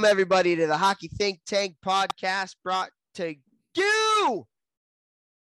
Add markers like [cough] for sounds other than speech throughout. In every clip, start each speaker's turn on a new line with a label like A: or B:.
A: Welcome, everybody to the Hockey Think Tank podcast brought to you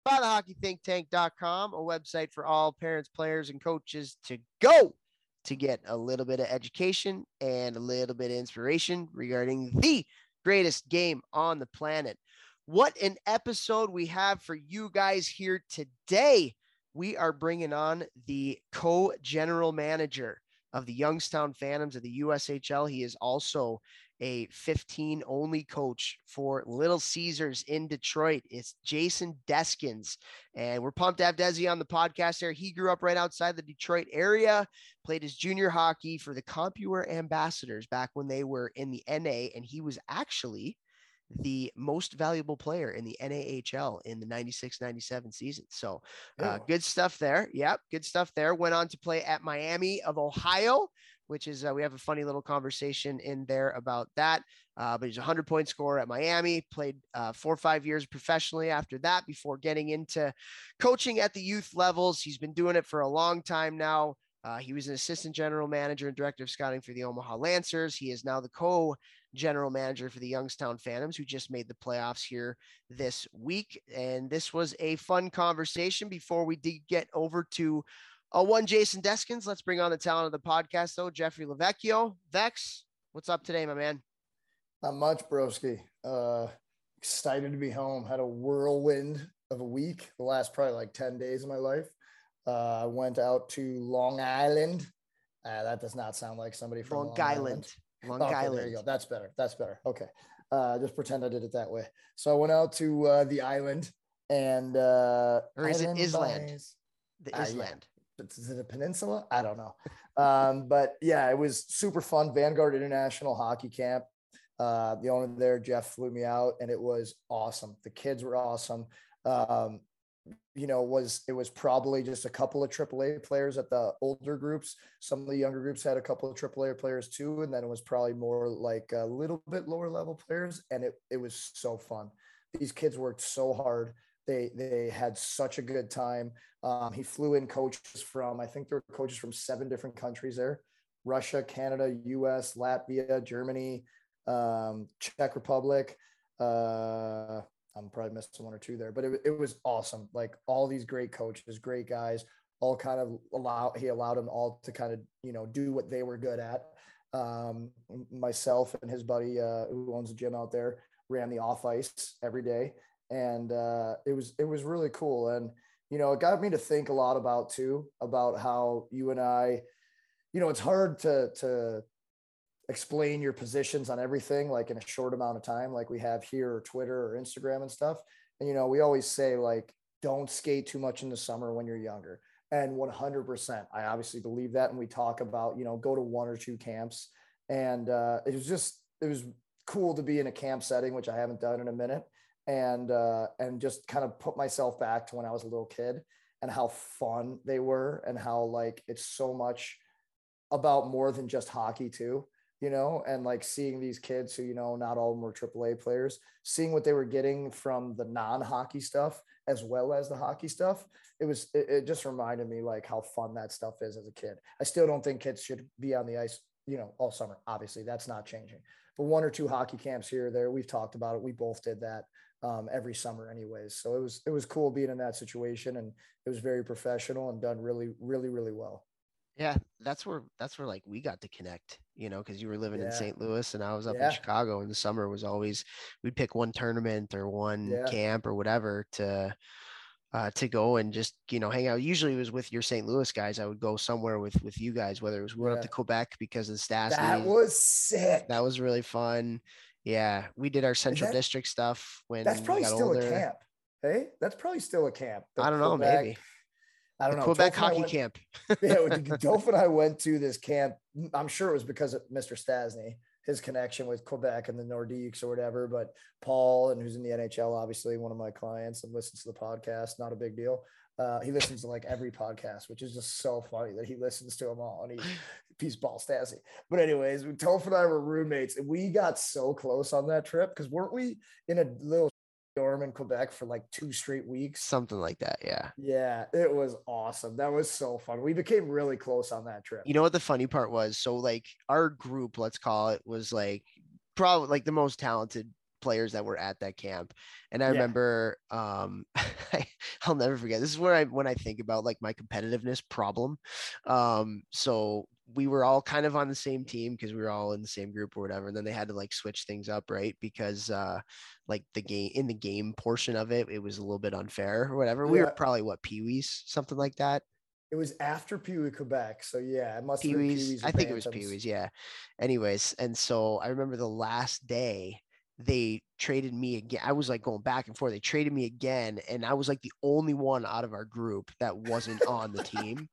A: by the hockeythinktank.com, a website for all parents, players, and coaches to go to get a little bit of education and a little bit of inspiration regarding the greatest game on the planet. What an episode we have for you guys here today. We are bringing on the co general manager of the Youngstown Phantoms of the USHL. He is also a 15 only coach for Little Caesars in Detroit. It's Jason Deskins. And we're pumped to have Desi on the podcast there. He grew up right outside the Detroit area, played his junior hockey for the Compuware Ambassadors back when they were in the NA. And he was actually the most valuable player in the NAHL in the 96 97 season. So, uh, good stuff there. Yep, good stuff there. Went on to play at Miami of Ohio, which is, uh, we have a funny little conversation in there about that. Uh, but he's a 100 point scorer at Miami, played uh, four or five years professionally after that before getting into coaching at the youth levels. He's been doing it for a long time now. Uh, he was an assistant general manager and director of scouting for the Omaha Lancers. He is now the co general manager for the Youngstown Phantoms, who just made the playoffs here this week. And this was a fun conversation before we did get over to uh, one Jason Deskins. Let's bring on the talent of the podcast, though, Jeffrey Lavecchio. Vex, what's up today, my man?
B: Not much, broski. Uh, excited to be home. Had a whirlwind of a week, the last probably like 10 days of my life. Uh, I went out to Long Island. Uh, that does not sound like somebody from
A: Long,
B: Long
A: Island.
B: Island.
A: Long
B: Okay,
A: Island.
B: There you go. That's better. That's better. Okay. Uh, just pretend I did it that way. So I went out to uh, the island and uh,
A: Or is it
B: island
A: Island? The
B: Uh, yeah. Is it a peninsula? I don't know. Um, [laughs] but yeah, it was super fun. Vanguard International Hockey Camp. Uh, the owner there, Jeff, flew me out, and it was awesome. The kids were awesome. Um, you know, was it was probably just a couple of AAA players at the older groups. Some of the younger groups had a couple of AAA players too, and then it was probably more like a little bit lower level players. And it it was so fun. These kids worked so hard. They they had such a good time. Um, he flew in coaches from I think there were coaches from seven different countries there: Russia, Canada, U.S., Latvia, Germany, um, Czech Republic. Uh, I'm probably missing one or two there, but it, it was awesome. Like all these great coaches, great guys, all kind of allow he allowed them all to kind of you know do what they were good at. Um, myself and his buddy uh, who owns a gym out there ran the off ice every day, and uh, it was it was really cool. And you know, it got me to think a lot about too about how you and I, you know, it's hard to to explain your positions on everything like in a short amount of time like we have here or twitter or instagram and stuff. And you know we always say like don't skate too much in the summer when you're younger. And 100% i obviously believe that and we talk about you know go to one or two camps. And uh, it was just it was cool to be in a camp setting which i haven't done in a minute and uh, and just kind of put myself back to when i was a little kid and how fun they were and how like it's so much about more than just hockey too you know, and like seeing these kids who, you know, not all of them were AAA players, seeing what they were getting from the non hockey stuff as well as the hockey stuff. It was, it, it, just reminded me like how fun that stuff is as a kid. I still don't think kids should be on the ice, you know, all summer. Obviously, that's not changing. But one or two hockey camps here or there, we've talked about it. We both did that um, every summer, anyways. So it was, it was cool being in that situation and it was very professional and done really, really, really well.
A: Yeah, that's where that's where like we got to connect, you know, because you were living in St. Louis and I was up
B: Yeah.
A: in Chicago. And the summer was always we'd pick one tournament or one
B: Yeah.
A: camp or whatever to uh, to go and just you know hang out. Usually it was with your St. Louis guys. I would go somewhere with with you guys, whether it was we went up to Quebec because of the stats.
B: That was sick.
A: that was really fun. Yeah, we did our Central
B: that-
A: District stuff when
B: That's probably still
A: older.
B: a camp. Hey, that's probably still a camp. The
A: I don't know,
B: Quebec-
A: maybe
B: I don't
A: the
B: know.
A: Quebec
B: I
A: hockey
B: went-
A: camp.
B: yeah, [laughs] Dolph and I went to this camp. I'm sure it was because of Mr. Stastny, his connection with Quebec and the Nordiques or whatever. But Paul, and who's in the NHL, obviously one of my clients and listens to the podcast. Not a big deal. Uh, he listens to like every podcast, which is just so funny that he listens to them all. And he, he's Paul Stastny. But anyways, Toph and I were roommates, and we got so close on that trip because weren't we in a little storm in Quebec for like two straight weeks.
A: something like that. Yeah.
B: Yeah, it was awesome. That was so fun. We became really close on that trip.
A: You know what the funny part was? So like our group, let's call it, was like probably like the most talented players that were at that camp. And I
B: Yeah.
A: remember um [laughs] I'll never forget. This is where I when I think about like my competitiveness problem. Um so we were all kind of on the same team because we were all in the same group or whatever. And then they had to like switch things up, right? Because uh like the game in the game portion of it, it was a little bit unfair or whatever. We were probably what peewees, something like that.
B: It was after Pee Wee Quebec, so yeah, it must have
A: Pee
B: been
A: Wee's.
B: Pee-wee's
A: I think it was. Pee Wee's. Yeah. Anyways, and so I remember the last day they traded me again. I was like going back and forth. They traded me again, and I was like the only one out of our group that wasn't on the [laughs] team.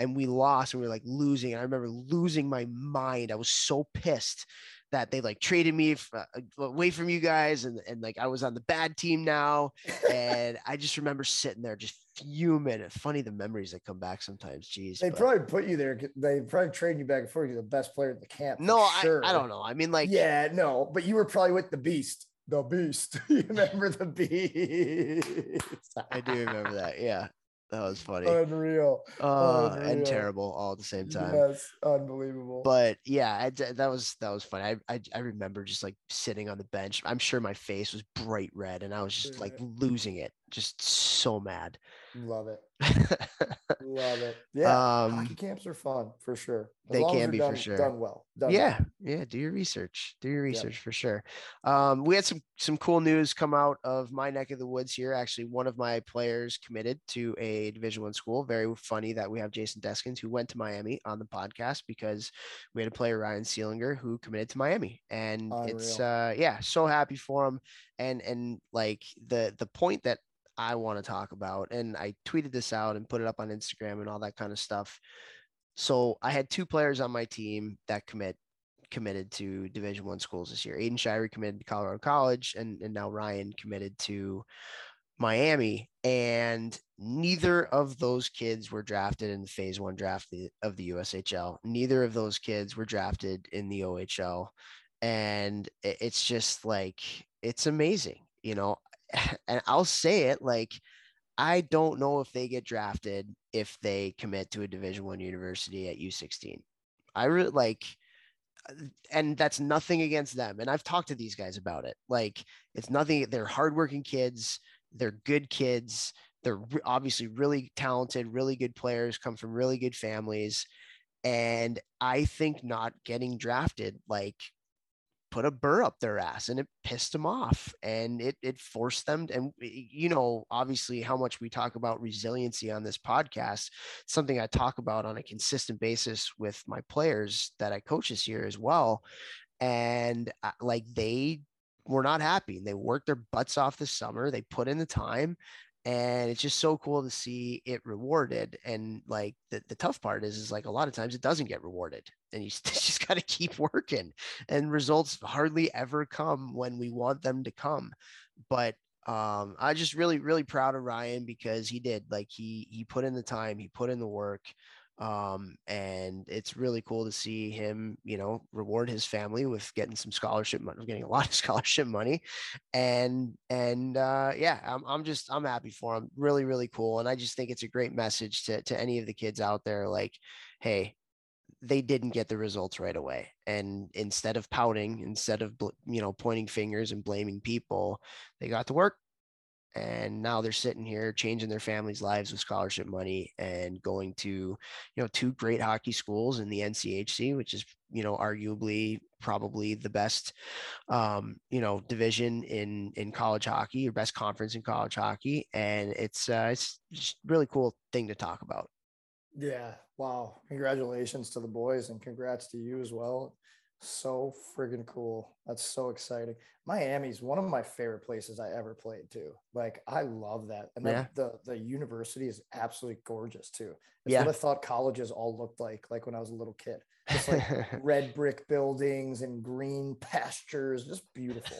A: And we lost, and we were like losing. And I remember losing my mind. I was so pissed that they like traded me f- uh, away from you guys, and and like I was on the bad team now. And I just remember sitting there just fuming. Funny the memories that come back sometimes. Jeez.
B: They
A: but-
B: probably put you there. They probably traded you back and forth. You're the best player in the camp.
A: no, I. I don't know. I mean, like,
B: yeah, no, but you were probably with the beast. The beast. [laughs] you remember the beast?
A: I do remember that. Yeah, that was funny.
B: Unreal.
A: Uh, and terrible all at the same time.
B: Yes, unbelievable.
A: But yeah, I that was that was funny. I, I I remember just like sitting on the bench. I'm sure my face was bright red, and I was just like losing it, just so mad.
B: Love it. Love it. Yeah.
A: Um,
B: hockey camps are fun for sure. As
A: they can be for sure.
B: Done well. Done well.
A: yeah yeah do your research do your research for sure um we had some some cool news come out of my neck of the woods here actually one of my players committed to a division one school very funny that we have jason deskins who went to miami on the podcast because we had a player ryan sealinger who committed to miami and it's uh yeah so happy for him and and like the the point that i want to talk about and i tweeted this out and put it up on instagram and all that kind of stuff so I had two players on my team that commit committed to Division One schools this year. Aiden Shirey committed to Colorado College, and and now Ryan committed to Miami. And neither of those kids were drafted in the Phase One draft of the USHL. Neither of those kids were drafted in the OHL, and it's just like it's amazing, you know. [sighs] And I'll say it like I don't know if they get drafted if they commit to a Division One university at U16. I really like, and that's nothing against them. And I've talked to these guys about it. Like, it's nothing. They're hardworking kids. They're good kids. They're obviously really talented, really good players. Come from really good families, and I think not getting drafted like put a burr up their ass and it pissed them off and it it forced them and you know obviously how much we talk about resiliency on this podcast something I talk about on a consistent basis with my players that I coach this year as well and uh, like they were not happy and they worked their butts off this summer they put in the time and it's just so cool to see it rewarded and like the, the tough part is is like a lot of times it doesn't get rewarded and you [laughs] just got to keep working and results hardly ever come when we want them to come but um i just really really proud of ryan because he did like he he put in the time he put in the work um and it's really cool to see him you know reward his family with getting some scholarship money getting a [laughs] lot of scholarship money. And and uh yeah i'm, I'm just i'm happy for him. Really really cool. And i just think it's a great message to to any of the kids out there like hey they didn't get the results right away. And instead of pouting instead of you know pointing fingers and blaming people they got to work and now they're sitting here changing their families lives with scholarship money and going to you know two great hockey schools in the NCHC which is you know arguably probably the best um you know division in in college hockey or best conference in college hockey and it's uh it's just really cool thing to talk about
B: Yeah. Wow. Congratulations to the boys and congrats to you as well. So friggin' cool. That's so exciting. Miami's one of my favorite places I ever played too. Like I love that. And
A: Yeah.
B: the the university is absolutely gorgeous too. It's
A: Yeah.
B: what I thought colleges all looked like, like when I was a little kid. Just like [laughs] red brick buildings and green pastures. Just beautiful.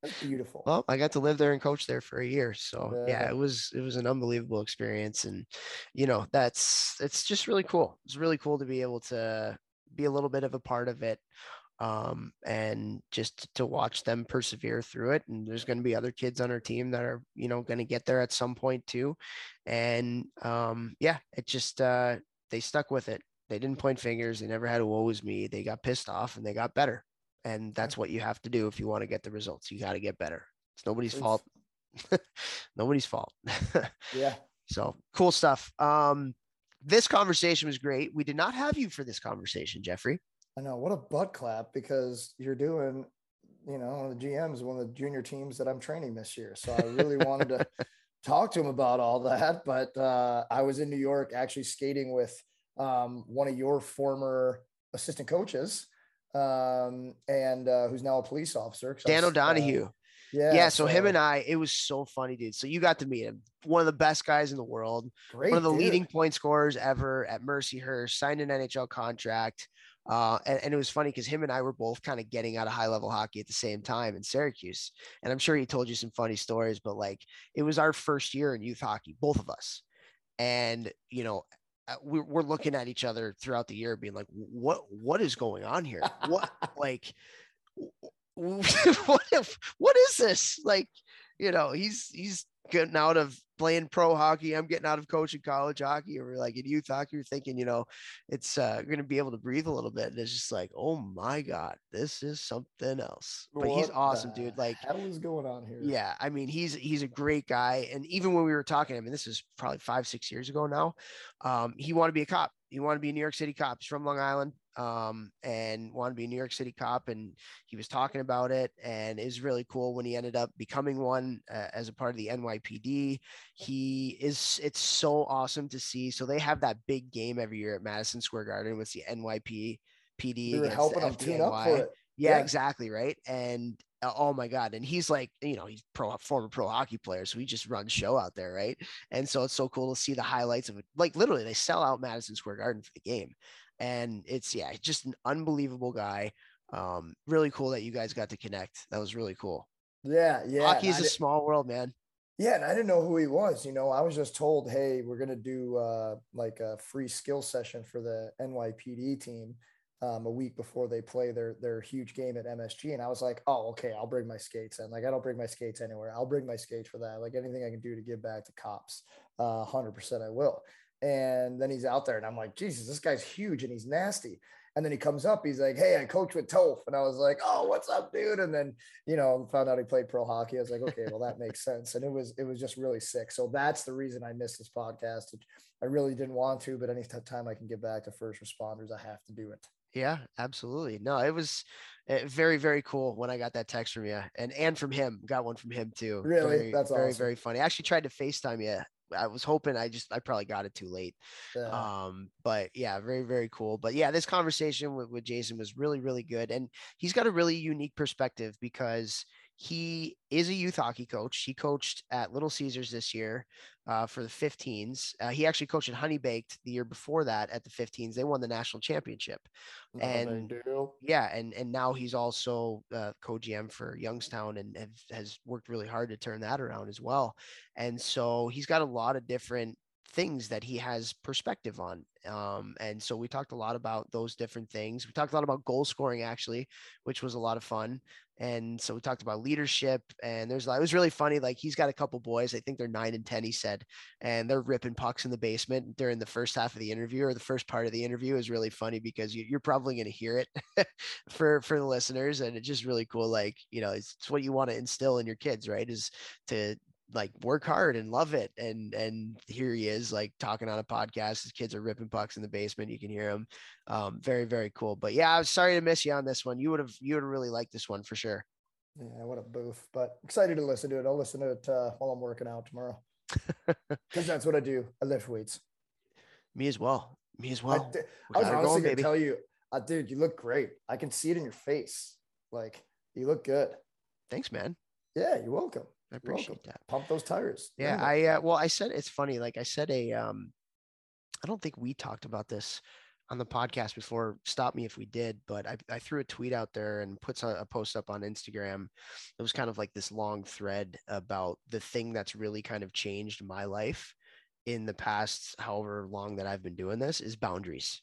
B: That's beautiful.
A: well i got to live there and coach there for a year so yeah
B: Yeah.
A: it was it was an unbelievable experience and you know that's it's just really cool it's really cool to be able to be a little bit of a part of it um, and just to watch them persevere through it. And there's going to be other kids on our team that are, you know, going to get there at some point too. And um, yeah, it just uh, they stuck with it. They didn't point fingers. They never had a woe is me. They got pissed off and they got better. And that's what you have to do if you want to get the results. You got to get better. It's nobody's fault. [laughs] nobody's fault. [laughs]
B: yeah.
A: So cool stuff. Um, this conversation was great. We did not have you for this conversation, Jeffrey.
B: I know what a butt clap because you're doing, you know, one of the GMs, one of the junior teams that I'm training this year. So I really wanted to [laughs] talk to him about all that. But uh, I was in New York actually skating with um, one of your former assistant coaches, um, and uh, who's now a police officer.
A: Dan O'Donohue. Uh, yeah. Yeah. So, so, him and I, it was so funny, dude. So you got to meet him. One of the best guys in the world. Great, one of the dude. leading point scorers ever at Mercyhurst, signed an NHL contract. Uh, and, and, it was funny because him and I were both kind of getting out of high level hockey at the same time in Syracuse. And I'm sure he told you some funny stories, but like it was our first year in youth hockey, both of us. And, you know, uh, we're looking at each other throughout the year being like, what, what is going on here? What, [laughs] like, [laughs] what if, what is this? Like, you know, he's, he's getting out of playing pro hockey. I'm getting out of coaching college hockey or like in youth hockey. You're thinking, you know, it's uh, going to be able to breathe a little bit. And it's just like, oh my God, this is something else. But what he's awesome, dude. Like,
B: what is going on here?
A: Yeah. I mean, he's, he's a great guy. And even when we were talking, I mean, this is probably five, six years ago now. Um, he wanted to be a cop. He wanted to be a New York City cop. He's from Long Island um, and wanted to be a New York City cop. And he was talking about it, and it was really cool when he ended up becoming one uh, as a part of the NYPD. He is. It's so awesome to see. So they have that big game every year at Madison Square Garden with the NYPD. PD
B: we helping the him tune up for it.
A: Yeah, yeah, exactly. Right. And uh, oh my god and he's like you know he's pro former pro hockey player so he just runs show out there right and so it's so cool to see the highlights of it like literally they sell out madison square garden for the game and it's yeah, just an unbelievable guy. Um, really cool that you guys got to connect. That was really cool.
B: Yeah, yeah.
A: Hockey is a small world, man.
B: Yeah, and I didn't know who he was. You know, I was just told, hey, we're gonna do uh, like a free skill session for the NYPD team um, a week before they play their their huge game at MSG, and I was like, oh, okay, I'll bring my skates. And like, I don't bring my skates anywhere. I'll bring my skates for that. Like anything I can do to give back to cops, uh, hundred uh, percent, I will. And then he's out there, and I'm like, Jesus, this guy's huge and he's nasty. And then he comes up, he's like, Hey, I coach with Toph. And I was like, Oh, what's up, dude? And then, you know, found out he played pro hockey. I was like, okay, well, that makes [laughs] sense. And it was, it was just really sick. So that's the reason I missed this podcast. I really didn't want to, but any time I can get back to first responders, I have to do it.
A: Yeah, absolutely. No, it was eh, very, very cool when I got that text from you and, and from him, got one from him too.
B: Really?
A: Very,
B: That's
A: very,
B: awesome.
A: very funny. I actually tried to FaceTime you I was hoping I just I probably got it too late. Yeah. Um, but yeah, very very cool. But yeah, this conversation with, with Jason was really really good, and he's got a really unique perspective because he is a youth hockey coach. He coached at Little Caesars this year uh, for the 15s. Uh, he actually coached at Honey Baked the year before that at the 15s. They won the national championship. and yeah, and and now he's also uh, co-GM for Youngstown and have, has worked really hard to turn that around as well. And so he's got a lot of different things that he has perspective on. Um, and so we talked a lot about those different things. We talked a lot about goal scoring actually, which was a lot of fun. And so we talked about leadership and there's like it was really funny. Like he's got a couple boys, I think they're nine and 10, he said, and they're ripping pucks in the basement during the first half of the interview or the first part of the interview is really funny because you, are probably going to hear it [laughs] for, for the listeners. And it's just really cool. Like, you know, it's, it's what you want to instill in your kids, right. Is to, like work hard and love it and and here he is like talking on a podcast his kids are ripping pucks in the basement you can hear him um very very cool but yeah i was sorry to miss you on this one you would have you would have really liked this one for sure.
B: Yeah what a boof but excited to listen to it i'll listen to it uh, while i'm working out tomorrow. [laughs] Because that's what i do i lift weights.
A: Me as well me as well
B: i, I was honestly going, gonna tell you uh, dude you look great i can see it in your face like you look good.
A: Thanks man.
B: Yeah you're welcome
A: I appreciate that.
B: Pump those tires.
A: Yeah, I uh, well, I said it's funny. Like I said, a um, I don't think we talked about this on the podcast before. Stop me if we did, but I, I threw a tweet out there and puts a, a post up on Instagram. It was kind of like this long thread about the thing that's really kind of changed my life in the past, however long that I've been doing this, is boundaries.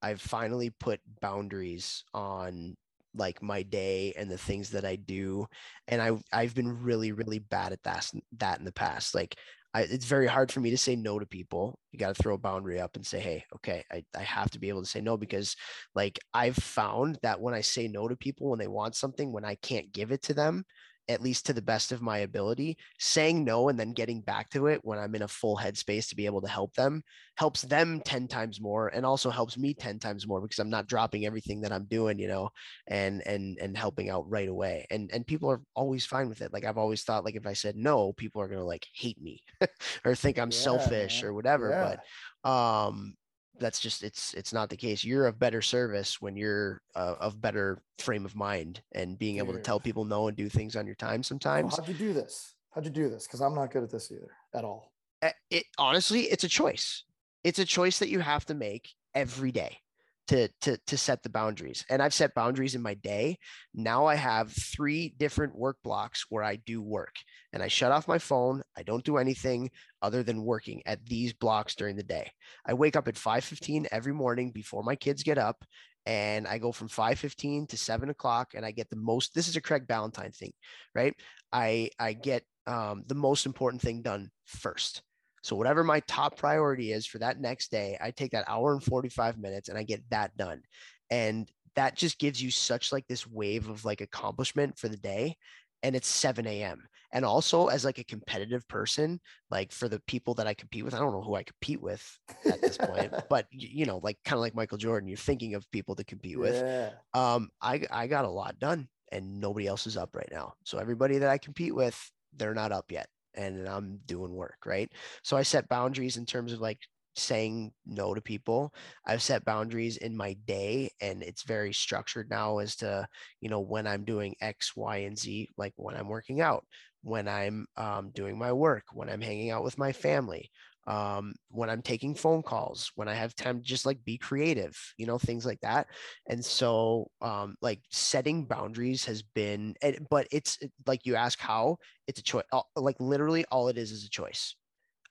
A: I've finally put boundaries on like my day and the things that I do. And I I've been really, really bad at that that in the past. Like I, it's very hard for me to say no to people. You got to throw a boundary up and say, hey, okay, I, I have to be able to say no because, like, I've found that when I say no to people when they want something, when I can't give it to them, at least to the best of my ability. Saying no and then getting back to it when I'm in a full headspace to be able to help them helps them 10 times more and also helps me 10 times more because I'm not dropping everything that I'm doing, you know, and and and helping out right away. And and people are always fine with it. Like I've always thought like if I said no, people are going to like hate me [laughs] or think I'm yeah, selfish man. or whatever, yeah. but um that's just it's it's not the case. You're of better service when you're uh, of better frame of mind and being able to tell people no and do things on your time sometimes.
B: how'd you do this? How'd you do this? Because i'm not good at this either at all.
A: Eh, it honestly it's a choice. It's a choice that you have to make every day to to to set the boundaries. And I've set boundaries in my day. Now I have three different work blocks where I do work and I shut off my phone. I don't do anything other than working at these blocks during the day. I wake up at 5:15 every morning before my kids get up and I go from 5:15 to 7 o'clock and I get the most this is a Craig Ballantyne thing, right? I I get um, the most important thing done first. So whatever my top priority is for that next day, I take that hour and 45 minutes and I get that done. And that just gives you such like this wave of like accomplishment for the day. And it's 7 a.m. And also as like a competitive person, like for the people that I compete with, I don't know who I compete with at this point, [laughs] but you know, like kind of like Michael Jordan, you're thinking of people to compete with. Yeah. Um, I I got a lot done and nobody else is up right now. So everybody that I compete with, they're not up yet and I'm doing work, right? So I set boundaries in terms of like saying no to people. I've set boundaries in my day and it's very structured now as to, you know, when I'm doing X, Y, and Z, like when I'm working out, when I'm um, doing my work, when I'm hanging out with my family, um, when I'm taking phone calls, when I have time to just like be creative, you know, things like that. And so, um, like setting boundaries has been, but it's like you ask how it's a choice. Like literally, all it is is a choice.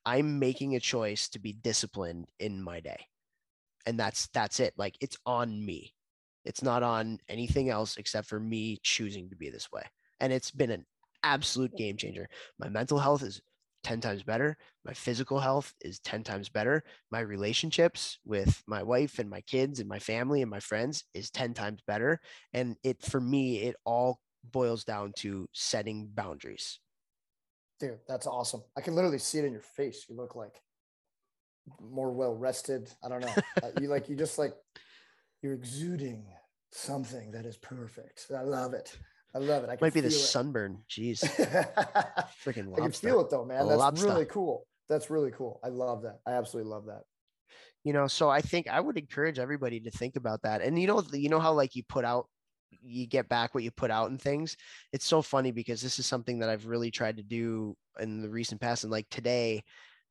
A: I'm making a choice to be disciplined in my day, and that's that's it. Like it's on me. It's not on anything else except for me choosing to be this way. And it's been an absolute game changer. My mental health is 10 times better. My physical health is 10 times better. My relationships with my wife and my kids and my family and my friends is 10 times better. And it, for me, it all boils down to setting boundaries.
B: Dude, that's awesome. I can literally see it in your face. You look like more well rested. I don't know. [laughs] uh, you like, you just like, you're exuding something that is perfect. I love it. I love it. I
A: might be the it. sunburn. Jeez, [laughs] freaking lobster.
B: I can feel it though, man. That's lobster. really cool. That's really cool. I love that. I absolutely love that.
A: You know, so I think I would encourage everybody to think about that. And you know, you know how like you put out, you get back what you put out and things. It's so funny because this is something that I've really tried to do in the recent past. And like today,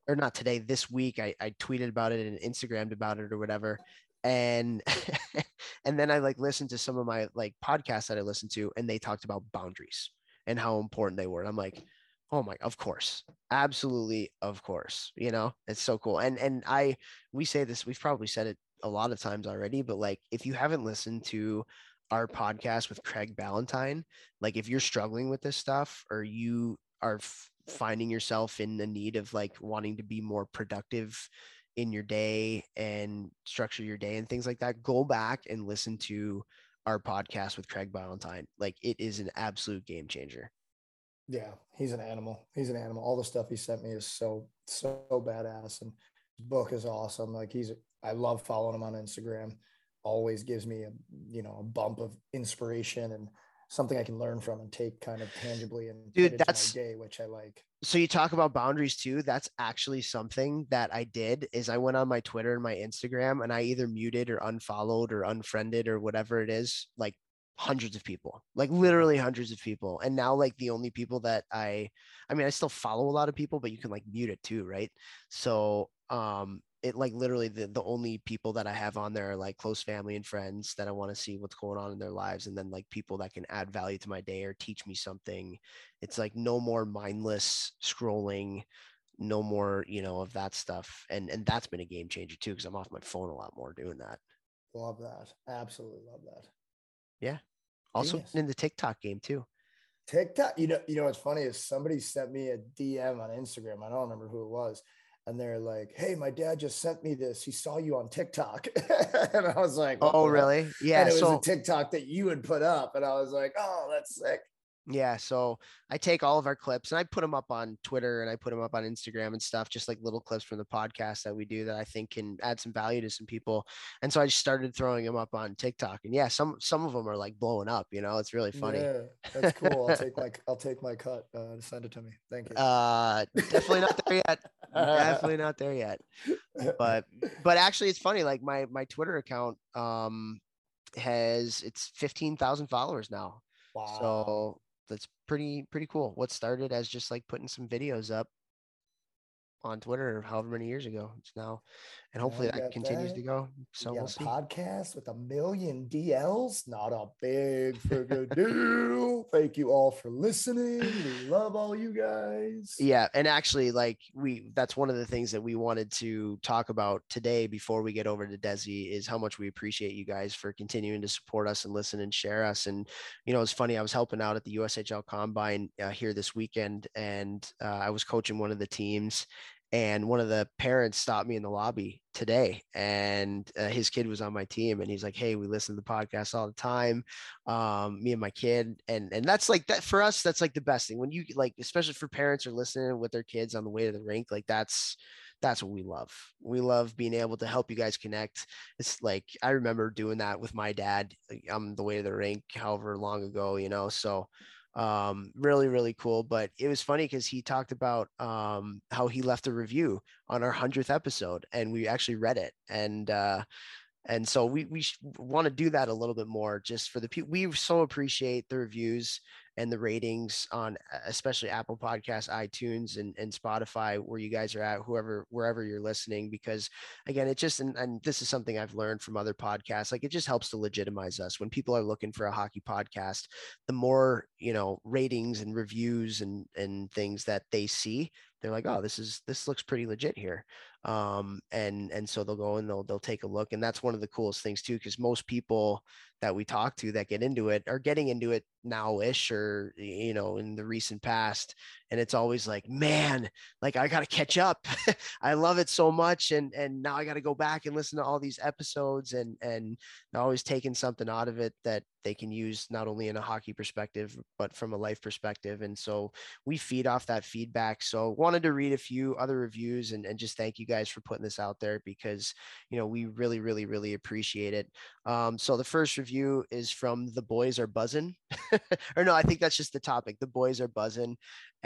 A: or not today, this week, I, I tweeted about it and Instagrammed about it or whatever and [laughs] and then I like listened to some of my like podcasts that I listened to, and they talked about boundaries and how important they were. And I'm like, oh my, of course, absolutely, of course. You know, it's so cool. And and I we say this, we've probably said it a lot of times already, but like if you haven't listened to our podcast with Craig Ballantyne, like if you're struggling with this stuff or you are f- finding yourself in the need of like wanting to be more productive in your day and structure your day and things like that, go back and listen to our podcast with Craig Ballantyne. Like it is an absolute game changer.
B: Yeah, he's an animal. He's an animal. All the stuff he sent me is so so badass, and his book is awesome. Like he's, I love following him on Instagram. Always gives me a you know a bump of inspiration and something I can learn from and take kind of tangibly and
A: dude, that's
B: day, which I like.
A: So you talk about boundaries too. That's actually something that I did is I went on my Twitter and my Instagram and I either muted or unfollowed or unfriended or whatever it is, like hundreds of people, like literally hundreds of people. And now like the only people that I I mean I still follow a lot of people, but you can like mute it too, right? So um it like literally the, the only people that I have on there are like close family and friends that I want to see what's going on in their lives. And then like people that can add value to my day or teach me something. It's like no more mindless scrolling, no more, you know, of that stuff. And and that's been a game changer too, because I'm off my phone a lot more doing that.
B: Love that. Absolutely love that.
A: Yeah. Also
B: Genius.
A: in the TikTok game too.
B: TikTok. You know, you know what's funny is somebody sent me a DM on Instagram. I don't remember who it was. And they're like, "Hey, my dad just sent me this. He saw you on TikTok." [laughs] and I was like,
A: oh,
B: "What Oh,
A: really? Yeah.
B: and it was a TikTok that you had put up, and I was like, "Oh, that's sick."
A: Yeah, so I take all of our clips and I put them up on Twitter and I put them up on Instagram and stuff, just like little clips from the podcast that we do that I think can add some value to some people. And so I just started throwing them up on TikTok. And yeah, some some of them are like blowing up. You know, it's really funny.
B: Yeah, that's cool. I'll take my I'll take my cut. Uh, send it to me. Thank you.
A: Uh, definitely not there yet. [laughs] definitely not there yet. But but actually, it's funny. Like my my Twitter account um has it's fifteen thousand followers now.
B: wow.
A: So that's pretty pretty cool. What started as just like putting some videos up on Twitter however many years ago. It's now and hopefully that continues
B: that.
A: to go. So we'll
B: a
A: see.
B: podcast with a million DLs. Not a big friggin' deal. Thank you all for listening. We love all you guys.
A: Yeah, and actually, like we, that's one of the things that we wanted to talk about today before we get over to Desi is how much we appreciate you guys for continuing to support us and listen and share us. And you know, it's funny. I was helping out at the USHL Combine uh, here this weekend, and uh, I was coaching one of the teams. And one of the parents stopped me in the lobby today, and uh, his kid was on my team, and he's like, "Hey, we listen to the podcast all the time, um, me and my kid," and and that's like that for us. That's like the best thing when you like, especially for parents are listening with their kids on the way to the rink. Like that's that's what we love. We love being able to help you guys connect. It's like I remember doing that with my dad on the way to the rink, however long ago, you know. So um really really cool but it was funny because he talked about um how he left a review on our 100th episode and we actually read it and uh and so we we want to do that a little bit more just for the people we so appreciate the reviews and the ratings on especially apple Podcasts, itunes and, and spotify where you guys are at whoever wherever you're listening because again it just and, and this is something i've learned from other podcasts like it just helps to legitimize us. When people are looking for a hockey podcast the more you know ratings and reviews and and things that they see they're like oh this is this looks pretty legit here um and and so they'll go and they'll they'll take a look and that's one of the coolest things too because most people that we talk to that get into it are getting into it now-ish or you know in the recent past and it's always like man like i gotta catch up. [laughs] I love it so much and and now i gotta go back and listen to all these episodes and and always taking something out of it that they can use not only in a hockey perspective but from a life perspective and so we feed off that feedback so wanted to read a few other reviews and, and just thank you guys for putting this out there because you know we really really really appreciate it. Um, so the first review is from the boys are buzzing [laughs] or no i think that's just the topic. The boys are buzzing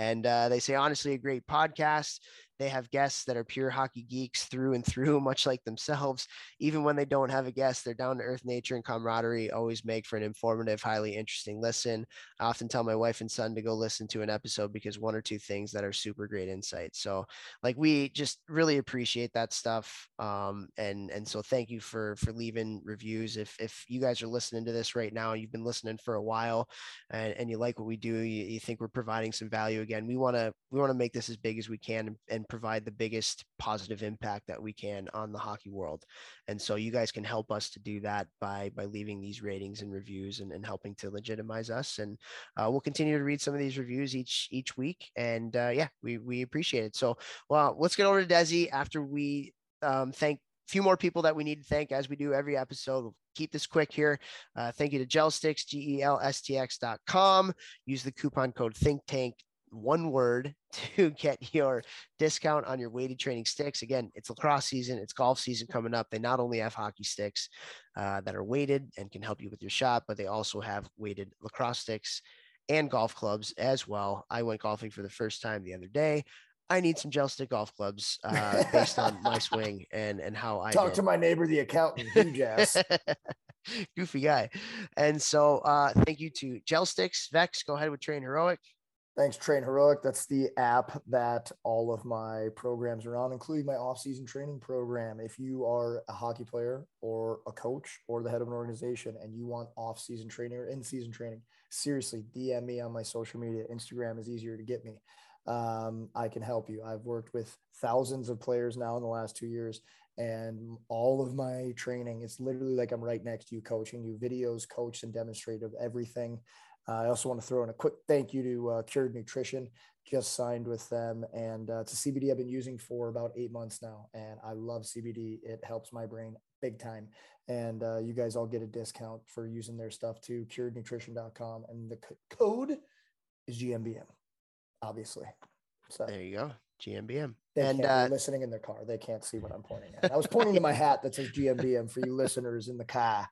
A: and uh, they say honestly a great podcast they have guests that are pure hockey geeks through and through, [laughs] much like themselves. Even when they don't have a guest, their down to earth nature and camaraderie always make for an informative, highly interesting listen. I often tell my wife and son to go listen to an episode because one or two things that are super great insights. So, like, we just really appreciate that stuff. Um, and and so, thank you for for leaving reviews. If if you guys are listening to this right now, you've been listening for a while, and, and you like what we do, you, you think we're providing some value. Again, we want to we want to make this as big as we can and, and provide the biggest positive impact that we can on the hockey world. And so you guys can help us to do that by by leaving these ratings and reviews and, and helping to legitimize us. And uh, we'll continue to read some of these reviews each each week. And uh, yeah, we we appreciate it. So well, let's get over to Desi after we um, thank a few more people that we need to thank as we do every episode. We'll keep this quick here. Uh, thank you to GelStx, G E L S T X.com. Use the coupon code Think Tank one word [laughs] to get your discount on your weighted training sticks. Again, it's lacrosse season, it's golf season coming up. They not only have hockey sticks uh, that are weighted and can help you with your shot, but they also have weighted lacrosse sticks and golf clubs as well. I went golfing for the first time the other day. I need some gel stick golf clubs uh, based on my [laughs] swing and and how I
B: talk
A: did.
B: to my neighbor, the accountant, huge ass. [laughs]
A: Goofy guy. And so uh, thank you to GelStx. Vex, go ahead with TrainHeroic.
B: Thanks, TrainHeroic. That's the app that all of my programs are on, including my off-season training program. If you are a hockey player or a coach or the head of an organization and you want off-season training or in-season training, seriously, DM me on my social media. Instagram is easier to get me. Um, I can help you. I've worked with thousands of players now in the last two years, and all of my training is literally like I'm right next to you, coaching you videos, coach and demonstrative everything. I also want to throw in a quick thank you to uh, Cured Nutrition. Just signed with them, and uh, it's a CBD I've been using for about eight months now, and I love CBD. It helps my brain big time. And uh, you guys all get a discount for using their stuff too. CuredNutrition.com, and the c- code is GMBM, obviously.
A: So there you go, GMBM.
B: They
A: and
B: uh, listening in their car, they can't see what I'm pointing at. I was pointing to my hat that says GMBM for you listeners in the car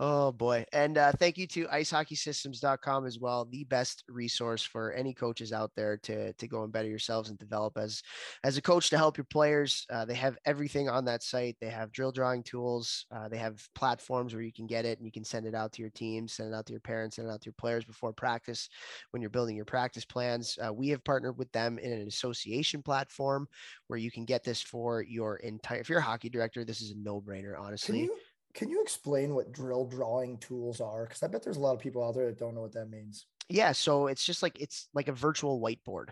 A: oh boy and uh, thank you to icehockeysystems.com as well the best resource for any coaches out there to to go and better yourselves and develop as as a coach to help your players uh, they have everything on that site they have drill drawing tools uh, they have platforms where you can get it and you can send it out to your team send it out to your parents send it out to your players before practice when you're building your practice plans uh, we have partnered with them in an association platform where you can get this for your entire if you're a hockey director this is a no-brainer honestly
B: can you explain what drill drawing tools are? Because I bet there's a lot of people out there that don't know what that means.
A: Yeah, so it's just like it's like a virtual whiteboard,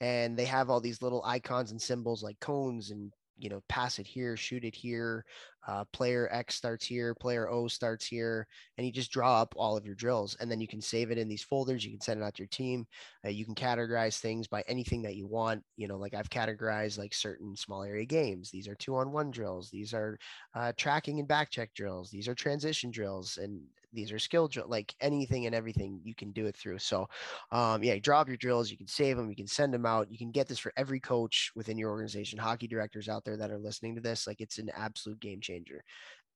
A: and they have all these little icons and symbols like cones and you know, pass it here, shoot it here. Uh, player X starts here, player O starts here, and you just draw up all of your drills. And then you can save it in these folders. You can send it out to your team. Uh, you can categorize things by anything that you want. You know, like I've categorized like certain small area games. These are two on one drills. These are uh, tracking and back check drills. These are transition drills. And these are skill drill, like anything and everything you can do it through. So, um, yeah, drop your drills. You can save them. You can send them out. You can get this for every coach within your organization, hockey directors out there that are listening to this. Like it's an absolute game changer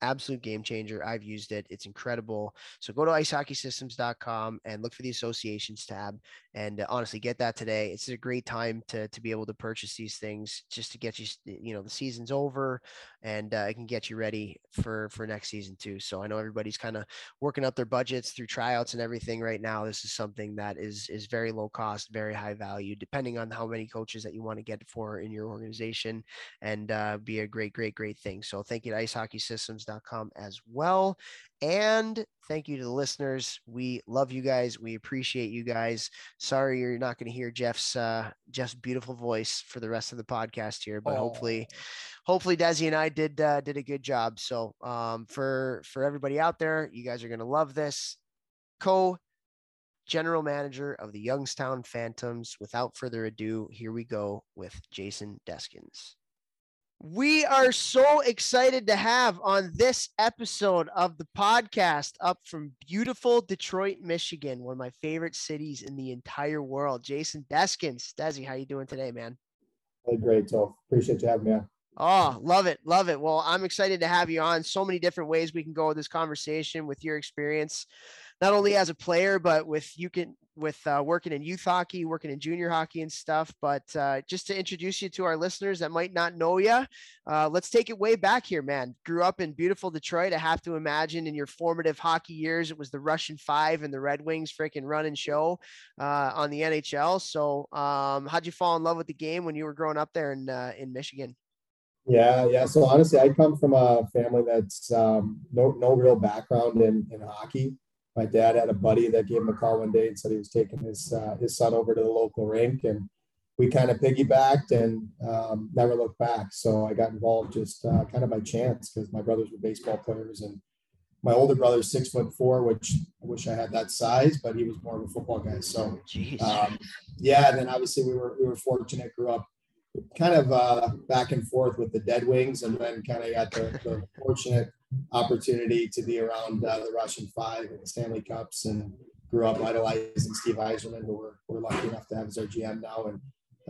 A: absolute game changer. I've used it. It's incredible. So go to icehockeysystems.com and look for the associations tab and uh, honestly get that today. It's a great time to, to be able to purchase these things just to get you, you know, the season's over and uh, it can get you ready for, for next season too. So I know everybody's kind of working up their budgets through tryouts and everything right now. This is something that is, is very low cost, very high value, depending on how many coaches that you want to get for in your organization and uh, be a great, great, great thing. So thank you to Ice Hockey Systems as well. And thank you to the listeners. We love you guys. We appreciate you guys. Sorry you're not going to hear Jeff's uh, Jeff's beautiful voice for the rest of the podcast here, but oh. hopefully, hopefully Desi and I did uh, did a good job. So um, for for everybody out there, you guys are going to love this. Co general manager of the Youngstown Phantoms. Without further ado, here we go with Jason Deskins we are so excited to have on this episode of the podcast up from beautiful Detroit, Michigan, one of my favorite cities in the entire world. Jason Deskins. Desi, how you doing today, man?
C: Hey, great, So Appreciate you having me on.
A: Oh, love it. Love it. Well, I'm excited to have you on. So many different ways we can go with this conversation with your experience not only as a player, but with you can with uh, working in youth hockey, working in junior hockey and stuff. But uh, just to introduce you to our listeners that might not know you, uh, let's take it way back here, man. Grew up in beautiful Detroit. I have to imagine in your formative hockey years, it was the Russian Five and the Red Wings freaking run and show uh, on the NHL. So, um, how'd you fall in love with the game when you were growing up there in uh, in Michigan?
C: Yeah, yeah. So honestly, I come from a family that's um, no no real background in in hockey my dad had a buddy that gave him a call one day and said he was taking his uh, his son over to the local rink, and we kind of piggybacked and um, never looked back. So I got involved just uh, kind of by chance because my brothers were baseball players, and my older brother's six foot four, which I wish I had that size, but he was more of a football guy. So um, yeah, and then obviously we were we were fortunate, grew up kind of uh, back and forth with the Dead Wings, and then kind of got the, the fortunate opportunity to be around uh, the Russian Five and the Stanley Cups, and grew up idolizing Steve Yzerman, who we're, we're lucky enough to have as our GM now, and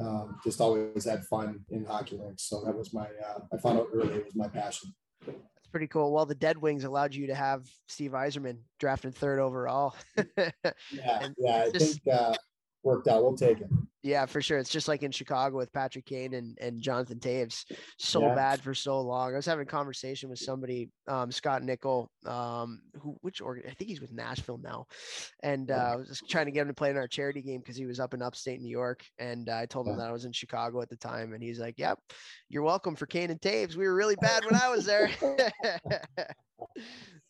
C: um, just always had fun in hockey rinks. So that was my uh, I found out early it was my passion.
A: That's pretty cool. Well, the Dead Wings allowed you to have Steve Yzerman drafted third overall. [laughs]
C: yeah, yeah, I just, think uh, worked out. We'll take it.
A: Yeah, for sure. It's just like in Chicago with Patrick Kane and, and Jonathan Toews, So yeah. bad for so long. I was having a conversation with somebody, um, Scott Nichol, um, who which organ I think he's with Nashville now. And uh, I was just trying to get him to play in our charity game because he was up in upstate New York. And uh, I told him yeah. that I was in Chicago at the time. And he's like, Yep, you're welcome for Kane and Toews. We were really bad when I was there. [laughs]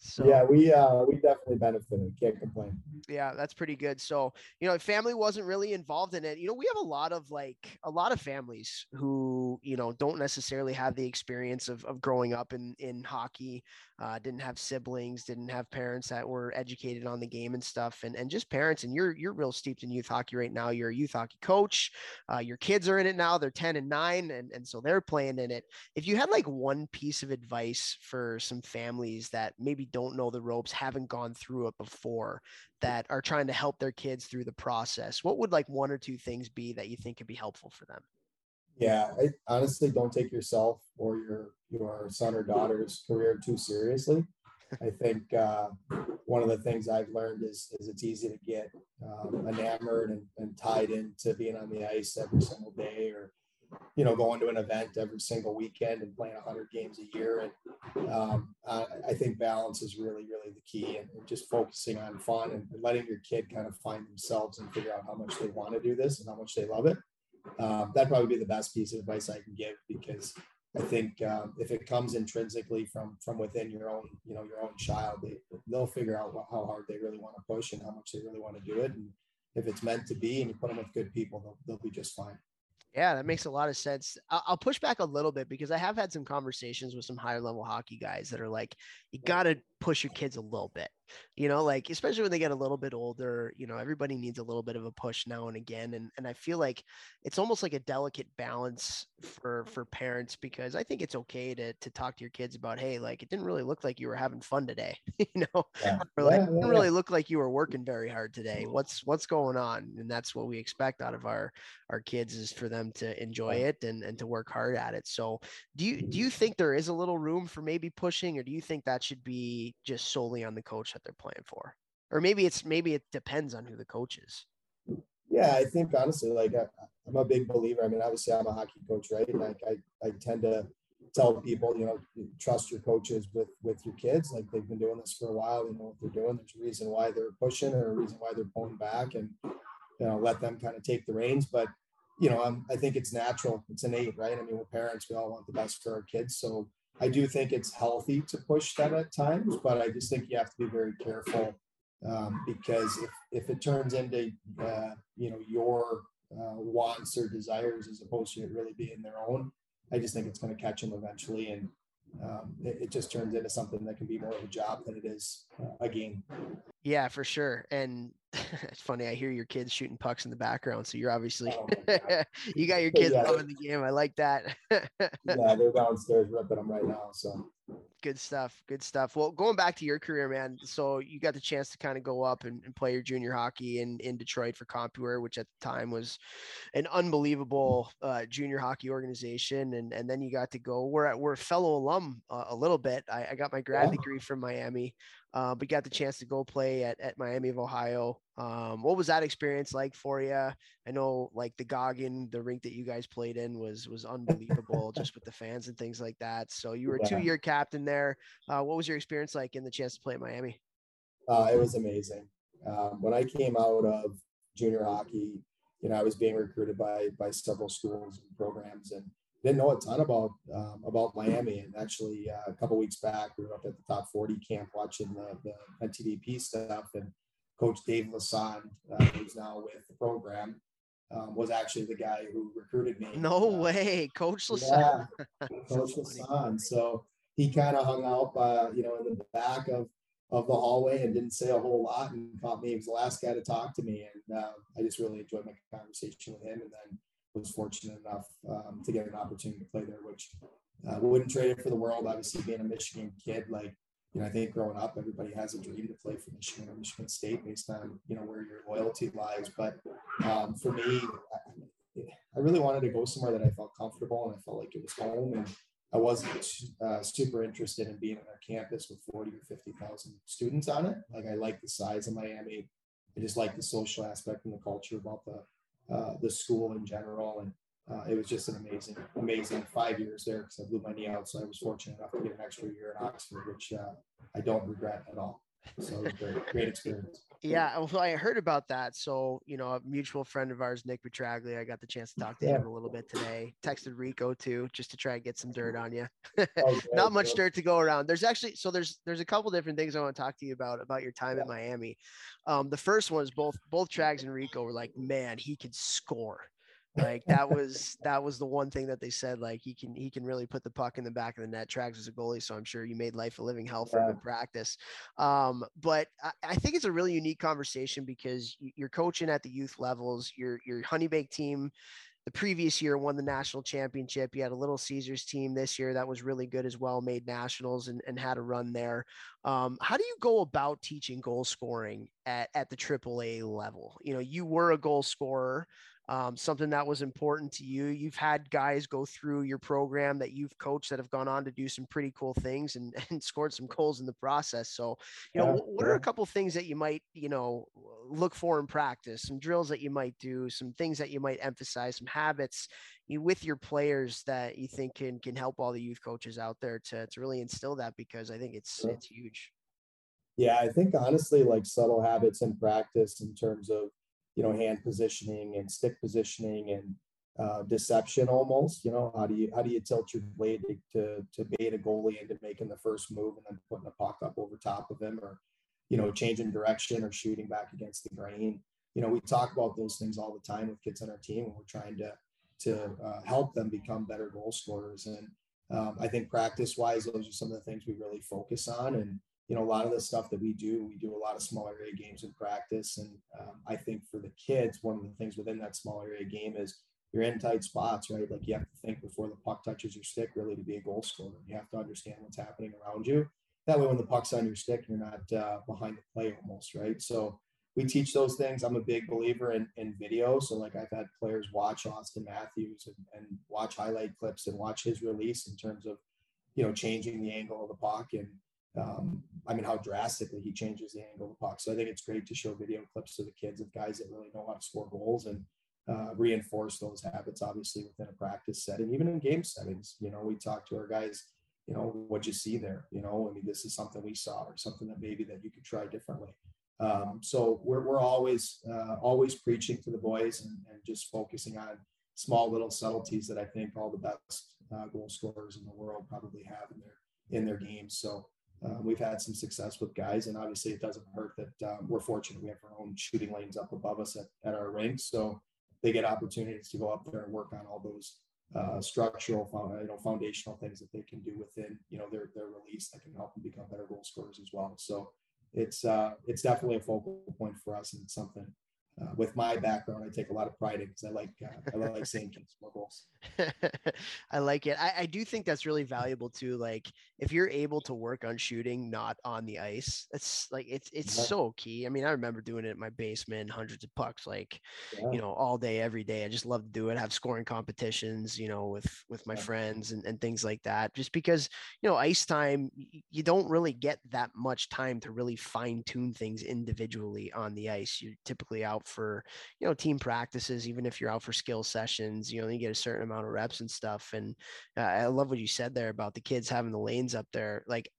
C: So yeah, we uh we definitely benefited. Can't complain.
A: Yeah, that's pretty good. So you know, family wasn't really involved in it. You know, we have a lot of like a lot of families who you know don't necessarily have the experience of, of growing up in in hockey uh, didn't have siblings didn't have parents that were educated on the game and stuff and and just parents and you're you're real steeped in youth hockey right now. You're a youth hockey coach uh, your kids are in it now they're 10 and 9 and, and so they're playing in it. If you had like one piece of advice for some families that maybe don't know the ropes haven't gone through it before that are trying to help their kids through the process what would like one or two things be that you think could be helpful for them
C: yeah i honestly don't take yourself or your your son or daughter's career too seriously i think uh, one of the things i've learned is is it's easy to get um, enamored and, and tied into being on the ice every single day or you know, going to an event every single weekend and playing 100 games a year. And um, I, I, think balance is really, really the key and, just focusing on fun and, and, letting your kid kind of find themselves and figure out how much they want to do this and how much they love it. Um, that'd probably be the best piece of advice I can give because I think um, if it comes intrinsically from from within your own, you know, your own child, they they'll figure out how hard they really want to push and how much they really want to do it. And if it's meant to be, and you put them with good people, they'll, they'll be just fine.
A: Yeah, that makes a lot of sense. I'll push back a little bit because I have had some conversations with some higher level hockey guys that are like, you got to push your kids a little bit you know like especially when they get a little bit older you know everybody needs a little bit of a push now and again and and i feel like it's almost like a delicate balance for for parents because i think it's okay to to talk to your kids about hey like it didn't really look like you were having fun today [laughs] you know yeah. [laughs] or like yeah, it didn't really look like you were working very hard today. Mm-hmm. What's what's going on? And that's what we expect out of our our kids is for them to enjoy it and and to work hard at it. So do you do you think there is a little room for maybe pushing or do you think that should be just solely on the coach that they're playing for or maybe it's maybe it depends on who the coach is.
C: Yeah i think honestly like I, am a big believer. I mean obviously i'm a hockey coach right? Like i, I tend to tell people you know trust your coaches with with your kids. Like they've been doing this for a while. They know what they're doing. There's a reason why they're pushing or a reason why they're pulling back and you know let them kind of take the reins. But you know I'm, i think it's natural. It's innate right? I mean we're parents. We all want the best for our kids. So I do think it's healthy to push that at times, but I just think you have to be very careful um, because if, if it turns into uh, you know your uh, wants or desires as opposed to it really being their own, I just think it's going to catch them eventually, and um, it, it, just turns into something that can be more of a job than it is uh, a game.
A: Yeah, for sure. And [laughs] it's funny. I hear your kids shooting pucks in the background, so you're obviously oh [laughs] you got your kids yeah. loving the game. I like that.
C: yeah, they're [laughs] downstairs ripping them right now. So
A: good stuff. Good stuff. Well, going back to your career, man. So you got the chance to kind of go up and, and play your junior hockey in in Detroit for Compuware, which at the time was an unbelievable uh, junior hockey organization. And and then you got to go. We're at we're a fellow alum uh, a little bit. I, I got my grad yeah. degree from Miami uh, but got the chance to go play at, at Miami of Ohio. Um, what was that experience like for you? I know like the Goggin, the rink that you guys played in was was unbelievable, just with the fans and things like that. So you were a two year captain there. Uh, what was your experience like in the chance to play at Miami?
C: Uh, it was amazing. Um, when I came out of junior hockey, you know, I was being recruited by by several schools and programs, and didn't know a ton about um, about Miami. And actually, uh, a couple weeks back, we were up at the top 40 camp watching the, the NTDP stuff. And Coach Dave Lassonde, uh, who's now with the program, um, was actually the guy who recruited me.
A: No uh, way, Coach Lassonde. [laughs] [laughs]
C: Yeah, Coach Lassonde. So he kind of hung out, uh, you know, in the back of of the hallway and didn't say a whole lot and caught me. He was the last guy to talk to me, and uh, I just really enjoyed my conversation with him. And then was fortunate enough um, to get an opportunity to play there, which uh, wouldn't trade it for the world. Obviously, being a Michigan kid, like you know, I think growing up, everybody has a dream to play for Michigan or Michigan State based on you know where your loyalty lies. But um, for me, I, really wanted to go somewhere that I felt comfortable and I felt like it was home. And I wasn't uh, super interested in being on a campus with 40 or 50,000 students on it. Like I like the size of Miami. I just like the social aspect and the culture about the uh, the school in general. And uh, it was just an amazing, amazing five years there because I blew my knee out. So I was fortunate enough to get an extra year in Oxford, which uh, I don't regret at all. So it was a great, great experience.
A: Yeah, well, I heard about that. So, you know, a mutual friend of ours, Nick Petraglia, I got the chance to talk to
C: Yeah.
A: him a little bit today. Texted Rico too, just to try and get some dirt [laughs] on you.
C: Oh, [laughs]
A: Not much dirt to go around. There's actually so there's there's a couple different things I want to talk to you about about your time
C: Yeah.
A: in Miami. Um, the first one is both both Trags [laughs] and Rico were like, man, he could score. Like that was that was the one thing that they said like he can he can really put the puck in the back of the net. Trags was a goalie, so I'm sure you made life a living hell for him in practice. Um, but I, I think it's a really unique conversation because you're coaching at the youth levels. Your your HoneyBaked team the previous year won the national championship. You had a Little Caesars team this year that was really good as well, made nationals and, and had a run there. Um, how do you go about teaching goal scoring at, at the AAA level? You know, you were a goal scorer, um, something that was important to you. You've had guys go through your program that you've coached that have gone on to do some pretty cool things and, [laughs] and scored some goals in the process. So, you know,
C: Yeah,
A: what, what are a couple things that you might, you know, look for in practice, some drills that you might do, some things that you might emphasize, some habits you, with your players that you think can can help all the youth coaches out there to to really instill that because I think it's
C: Sure.
A: it's huge.
C: Yeah, I think honestly, like subtle habits in practice in terms of, you know, hand positioning and stick positioning and uh, deception almost, you know, how do you, how do you tilt your blade to, to, bait a goalie into making the first move and then putting a puck up over top of him or, you know, changing direction or shooting back against the grain. You know, we talk about those things all the time with kids on our team and we're trying to, to uh, help them become better goal scorers. And um, I think practice wise, those are some of the things we really focus on. And, you know, a lot of the stuff that we do, we do a lot of small area games in practice. And um, I think for the kids, one of the things within that small area game is you're in tight spots, right? Like you have to think before the puck touches your stick really to be a goal scorer. You have to understand what's happening around you. That way, when the puck's on your stick, you're not uh, behind the play almost, right? So we teach those things. I'm a big believer in, in video. So like I've had players watch Auston Matthews and, and watch highlight clips and watch his release in terms of, you know, changing the angle of the puck and um, I mean, how drastically he changes the angle of the puck. So I think it's great to show video clips to the kids of guys that really know how to score goals and uh, reinforce those habits, obviously, within a practice setting, even in game settings. You know, we talk to our guys, you know, what'd you see there? You know, I mean, this is something we saw or something that maybe that you could try differently. Um, so we're, we're always, uh, always preaching to the boys and, and just focusing on small little subtleties that I think all the best uh, goal scorers in the world probably have in their, in their games. So uh, we've had some success with guys, and obviously it doesn't hurt that um, we're fortunate we have our own shooting lanes up above us at, at our rinks, so they get opportunities to go up there and work on all those uh, structural, you know, foundational things that they can do within, you know, their their release that can help them become better goal scorers as well. So it's uh, it's definitely a focal point for us, and it's something. Uh, with my background, I take a lot of pride in because I like uh, I like seeing kids score goals. [laughs]
A: I like it. I, I do think that's really valuable too. Like if you're able to work on shooting not on the ice, it's like it's it's
C: Yeah.
A: so key. I mean, I remember doing it in my basement, hundreds of pucks, like
C: Yeah.
A: you know, all day, every day. I just love to do it. Have scoring competitions, you know, with with my
C: Yeah.
A: friends and, and things like that. Just because, you know, ice time, you don't really get that much time to really fine tune things individually on the ice. You're typically out for, you know, team practices, even if you're out for skill sessions, you know, you get a certain amount of reps and stuff. And uh, I love what you said there about the kids having the up there. Like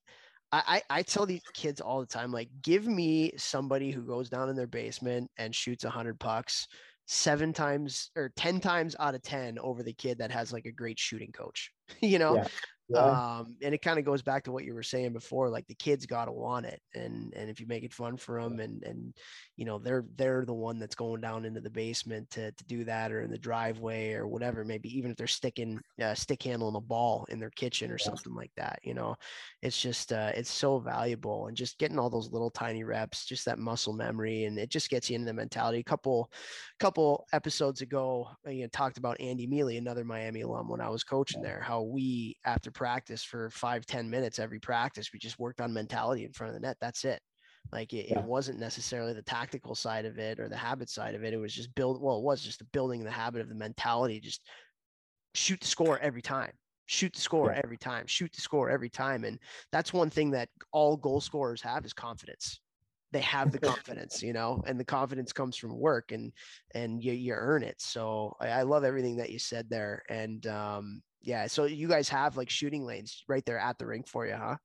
A: I, I I tell these kids all the time, like, give me somebody who goes down in their basement and shoots a hundred pucks seven times or 10 times out of 10 over the kid that has like a great shooting coach, [laughs] you know?
C: Yeah. Yeah.
A: Um, and it kind of goes back to what you were saying before, like the kids got to want it. And, and if you make it fun for them and, and, you know, they're, they're the one that's going down into the basement to, to do that or in the driveway or whatever, maybe even if they're sticking, uh, stick handling a ball in their kitchen or
C: Yeah.
A: something like that, you know, it's just, uh, it's so valuable and just getting all those little tiny reps, just that muscle memory. And it just gets you into the mentality. A couple, couple episodes ago, uh, you know, talked about Andy Miele, another Miami alum when I was coaching there, how we, after practice for five ten minutes every practice, we just worked on mentality in front of the net. That's it. Like it,
C: Yeah.
A: it wasn't necessarily the tactical side of it or the habit side of it. It was just build. Well, it was just the building the habit of the mentality. Just shoot the score every time. Shoot the score
C: Yeah.
A: every time. Shoot the score every time. And that's one thing that all goal scorers have is confidence. They have the [laughs] confidence, you know, and the confidence comes from work and and you you earn it. So I, I love everything that you said there. And um, yeah, so you guys have like shooting lanes right there at the rink for you, huh?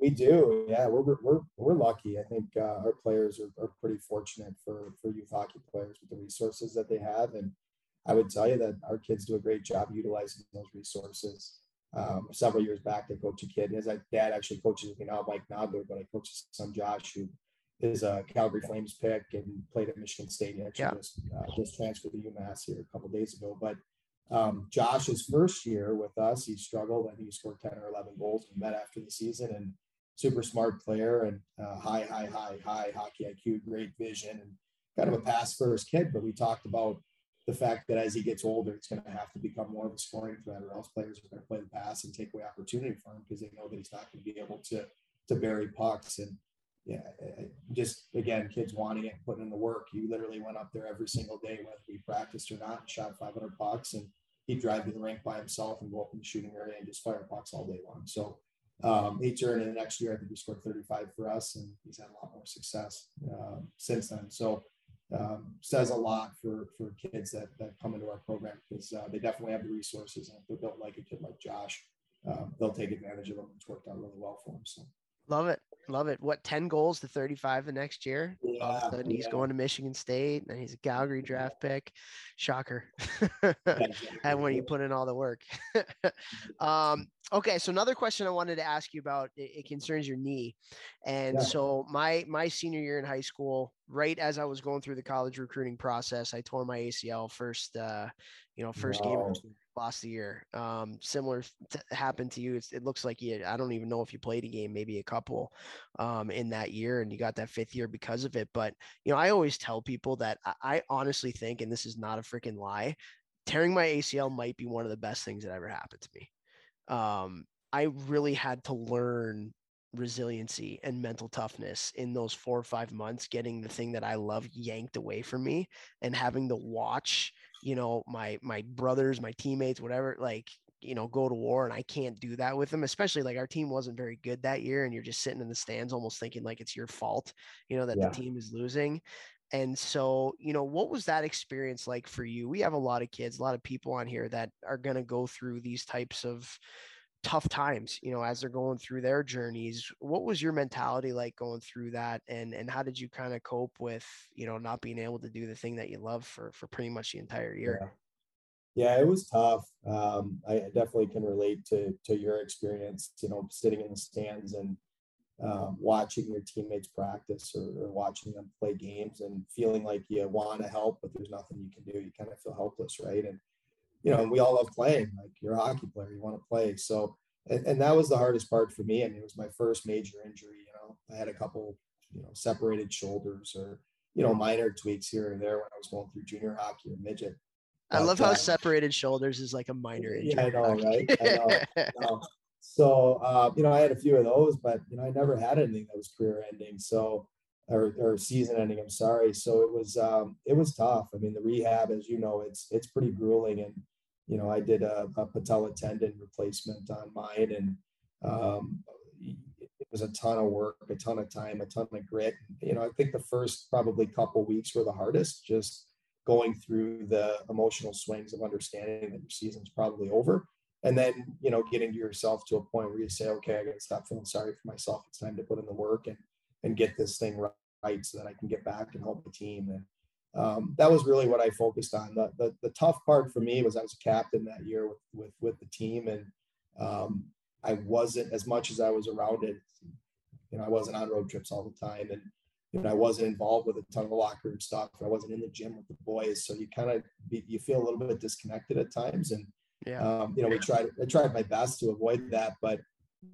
C: We do, yeah. We're we're we're lucky. I think uh, our players are, are pretty fortunate for for youth hockey players with the resources that they have, and I would tell you that our kids do a great job utilizing those resources. Um, several years back, I coached a kid. And his dad actually coaches me now, Mike Nodler, but I coach his son Josh, who is a Calgary Flames pick and played at Michigan State. He actually yeah. just, uh, just transferred to UMass here a couple days ago. But um, Josh's first year with us, he struggled and he scored 10 or 11 goals. We met after the season and super smart player and uh, high, high, high, high hockey IQ, great vision, and kind of a pass first kid. But we talked about the fact that as he gets older, it's going to have to become more of a scoring threat, or else players are going to play the pass and take away opportunity for him because they know that he's not going to be able to to bury pucks. And yeah, just again, kids wanting it, putting in the work. You literally went up there every single day, whether we practiced or not, and shot 500 pucks, and he'd drive to the rink by himself and go up in the shooting area and just fire pucks all day long. So um, he turned in the next year, I think he scored 35 for us, and he's had a lot more success um, since then. So um, says a lot for for kids that that come into our program because uh, they definitely have the resources and if they're built like a kid like Josh, um, they'll take advantage of them. It's worked out really well for them. So
A: love it, love it. What ten goals to thirty five the next year? Yeah, All of a sudden he's going to Michigan State and he's a Calgary draft pick. Shocker. [laughs] and when you put in all the work. [laughs] um, Okay, so another question I wanted to ask you about it, it concerns your knee, and yeah. so my my senior year in high school, right as I was going through the college recruiting process, I tore my ACL first, uh, you know, first wow. game lost the year. Um, similar to, happened to you. It's, it looks like you. I don't even know if you played a game, maybe a couple, um, in that year, and you got that fifth year because of it. But you know, I always tell people that I, I honestly think, and this is not a freaking lie, tearing my ACL might be one of the best things that ever happened to me um, I really had to learn resiliency and mental toughness in those four or five months getting the thing that i love yanked away from me and having to watch you know my my brothers my teammates whatever like you know go to war and i can't do that with them especially like our team wasn't very good that year and you're just sitting in the stands almost thinking like it's your fault you know that yeah. the team is losing and so, you know, what was that experience like for you? We have a lot of kids, a lot of people on here that are going to go through these types of tough times, you know, as they're going through their journeys. What was your mentality like going through that and and how did you kind of cope with, you know, not being able to do the thing that you love for for pretty much the entire year?
C: Yeah. Yeah, it was tough. Um, I definitely can relate to to your experience. You know, sitting in the stands and um, watching your teammates practice or, or, watching them play games and feeling like you want to help, but there's nothing you can do. You kind of feel helpless, right? And you know, we all love playing. Like you're a hockey player, you want to play. So, and, and that was the hardest part for me. I mean, it was my first major injury. You know, I had a couple, you know, separated shoulders or you know minor tweaks here and there when I was going through junior hockey or midget.
A: I love how uh, separated shoulders is like a minor injury.
C: Yeah, I know, right? I know. I know. [laughs] So, uh, you know, I had a few of those, but, you know, I never had anything that was career ending. So, or, or season ending, I'm sorry. So it was, um, it was tough. I mean, the rehab, as you know, it's, it's pretty grueling. And, you know, I did a, a patella tendon replacement on mine and, um, it was a ton of work, a ton of time, a ton of grit. You know, I think the first probably couple weeks were the hardest, just going through the emotional swings of understanding that your season's probably over. And then you know getting to yourself to a point where you say okay i gotta stop feeling sorry for myself. It's time to put in the work and and get this thing right so that i can get back and help the team. And um, that was really what i focused on the, the, the tough part for me was i was a captain that year with with, with the team and um, i wasn't as much as i was around it you know i wasn't on road trips all the time and you know, I wasn't involved with a ton of locker room stuff. I wasn't in the gym with the boys, so you kind of you feel a little bit disconnected at times. And yeah. Um, you know, we tried, I tried my best to avoid that, but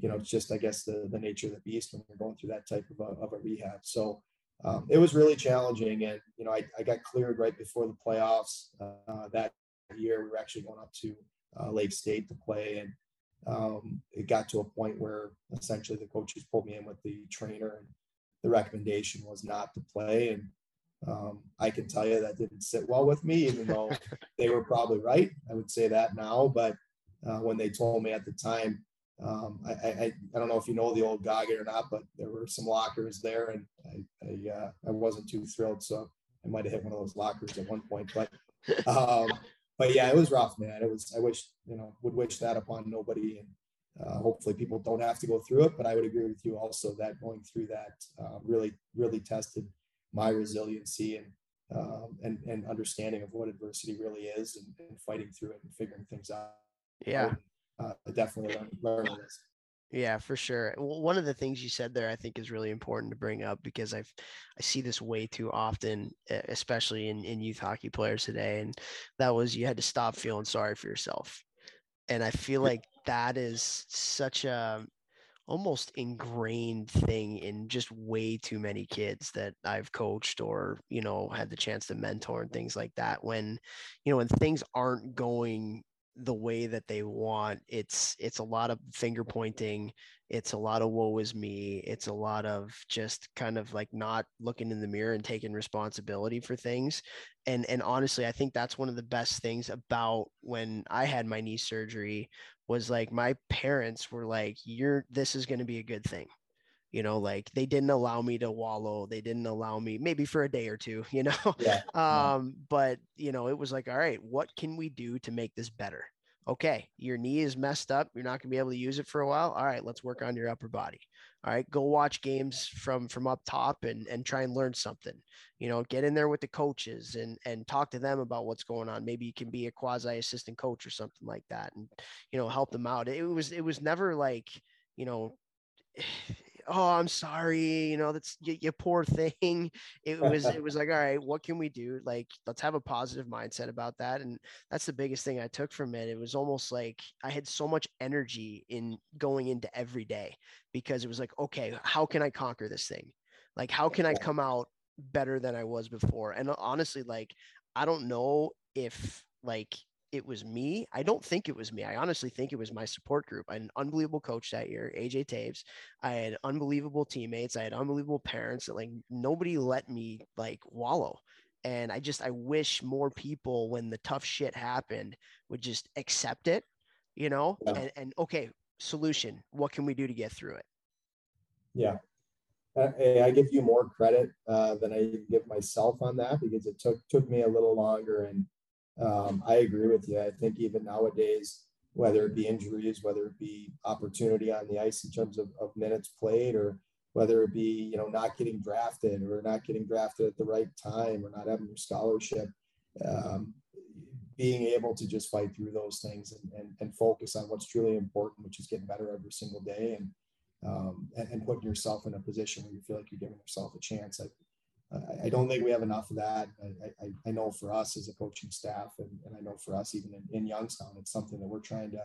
C: you know, it's just, I guess the, the nature of the beast when you're going through that type of a, of a rehab. So um, it was really challenging. And, you know, I, I got cleared right before the playoffs uh, that year. We were actually going up to uh, Lake State to play. And um, it got to a point where essentially the coaches pulled me in with the trainer and the recommendation was not to play. And um, I can tell you that didn't sit well with me, even though [laughs] they were probably right. I would say that now, but uh, when they told me at the time, um, I, I, I don't know if you know the old Goggin or not, but there were some lockers there, and I I, uh, I wasn't too thrilled, so I might have hit one of those lockers at one point. But [laughs] um, but yeah, it was rough, man. It was I wish you know would wish that upon nobody, and uh, hopefully people don't have to go through it. But I would agree with you also that going through that uh, really, really tested my resiliency and um, and and understanding of what adversity really is and, and fighting through it and figuring things out.
A: Yeah,
C: uh, definitely learn, this.
A: Yeah, for sure. One of the things you said there, I think, is really important to bring up because I've I see this way too often, especially in in youth hockey players today, and that was you had to stop feeling sorry for yourself, and I feel like that is such a almost ingrained thing in just way too many kids that I've coached or, you know, had the chance to mentor and things like that. When, you know, when things aren't going the way that they want, it's it's a lot of finger pointing, it's a lot of woe is me, it's a lot of just kind of like not looking in the mirror and taking responsibility for things. And and honestly, I think that's one of the best things about when I had my knee surgery was like my parents were like you're this is going to be a good thing you know like they didn't allow me to wallow they didn't allow me maybe for a day or two [laughs] you know yeah, um but you know it was like all right what can we do to make this better? Okay your knee is messed up you're not going to be able to use it for a while all right let's work on your upper body. All right go watch games from from up top and and try and learn something you know get in there with the coaches and and talk to them about what's going on maybe you can be a quasi assistant coach or something like that and you know help them out. It was it was never like you know oh i'm sorry you know that's you, you poor thing. [laughs] It was it [laughs] was like all right what can we do? Like let's have a positive mindset about that. And that's the biggest thing i took from it. It was almost like i had so much energy in going into every day because it was like okay how can i conquer this thing? Like how can i come out better than i was before? And honestly like i don't know if like it was me. I don't think it was me. I honestly think it was my support group. I had an unbelievable coach that year, AJ Taves. I had unbelievable teammates. I had unbelievable parents that like nobody let me like wallow. And I just I wish more people when the tough shit happened would just accept it, you know, yeah. and, and okay, solution. What can we do to get through it?
C: Yeah. I give you more credit uh, than I give myself on that because it took took me a little longer and um, I agree with you. I think even nowadays, whether it be injuries, whether it be opportunity on the ice in terms of, of minutes played, or whether it be you know not getting drafted or not getting drafted at the right time or not having your scholarship, um, being able to just fight through those things and, and, and focus on what's truly important, which is getting better every single day and um, and, and, putting yourself in a position where you feel like you're giving yourself a chance. I, I don't think we have enough of that. I, I, I know for us as a coaching staff, and, and I know for us even in, in, Youngstown, it's something that we're trying to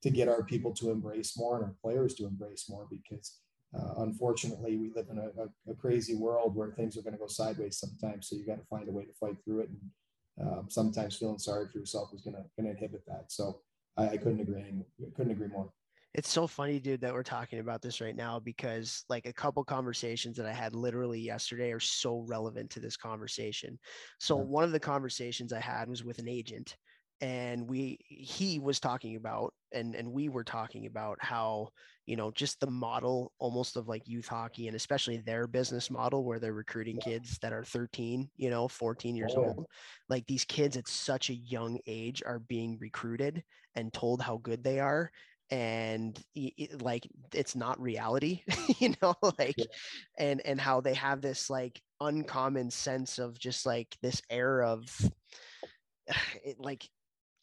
C: to get our people to embrace more and our players to embrace more because uh, unfortunately we live in a, a, a, crazy world where things are going to go sideways sometimes. So you got to find a way to fight through it, and um, sometimes feeling sorry for yourself is going to inhibit that. So I, I couldn't agree couldn't agree more
A: it's so funny, dude, that we're talking about this right now because like a couple conversations that I had literally yesterday are so relevant to this conversation. So yeah. one of the conversations I had was with an agent and we he was talking about and and we were talking about how you know just the model almost of like youth hockey and especially their business model where they're recruiting kids that are 13 you know 14 years oh, old like these kids at such a young age are being recruited and told how good they are and it, like it's not reality [laughs] you know [laughs] like yeah. and and how they have this like uncommon sense of just like this air of [sighs] it, like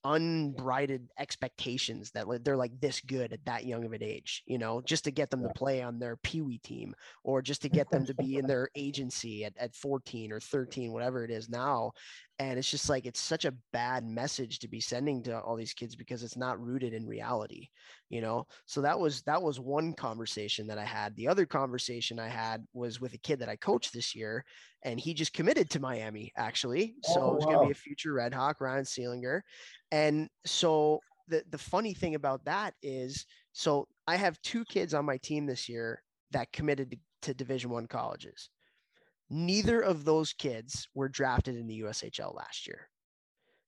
A: unbridled expectations that they're like this good at that young of an age, you know, just to get them to play on their peewee team or just to [laughs] get them to be in their agency at, at 14 or 13, whatever it is now and it's just like it's such a bad message to be sending to all these kids because it's not rooted in reality you know? So that was that was one conversation that i had. The other conversation i had was with a kid that i coached this year and he just committed to miami actually. So oh, it's going to be a future red hawk ryan seelinger. And so the the funny thing about that is so i have two kids on my team this year that committed to, to division one colleges Neither of those kids were drafted in the USHL last year.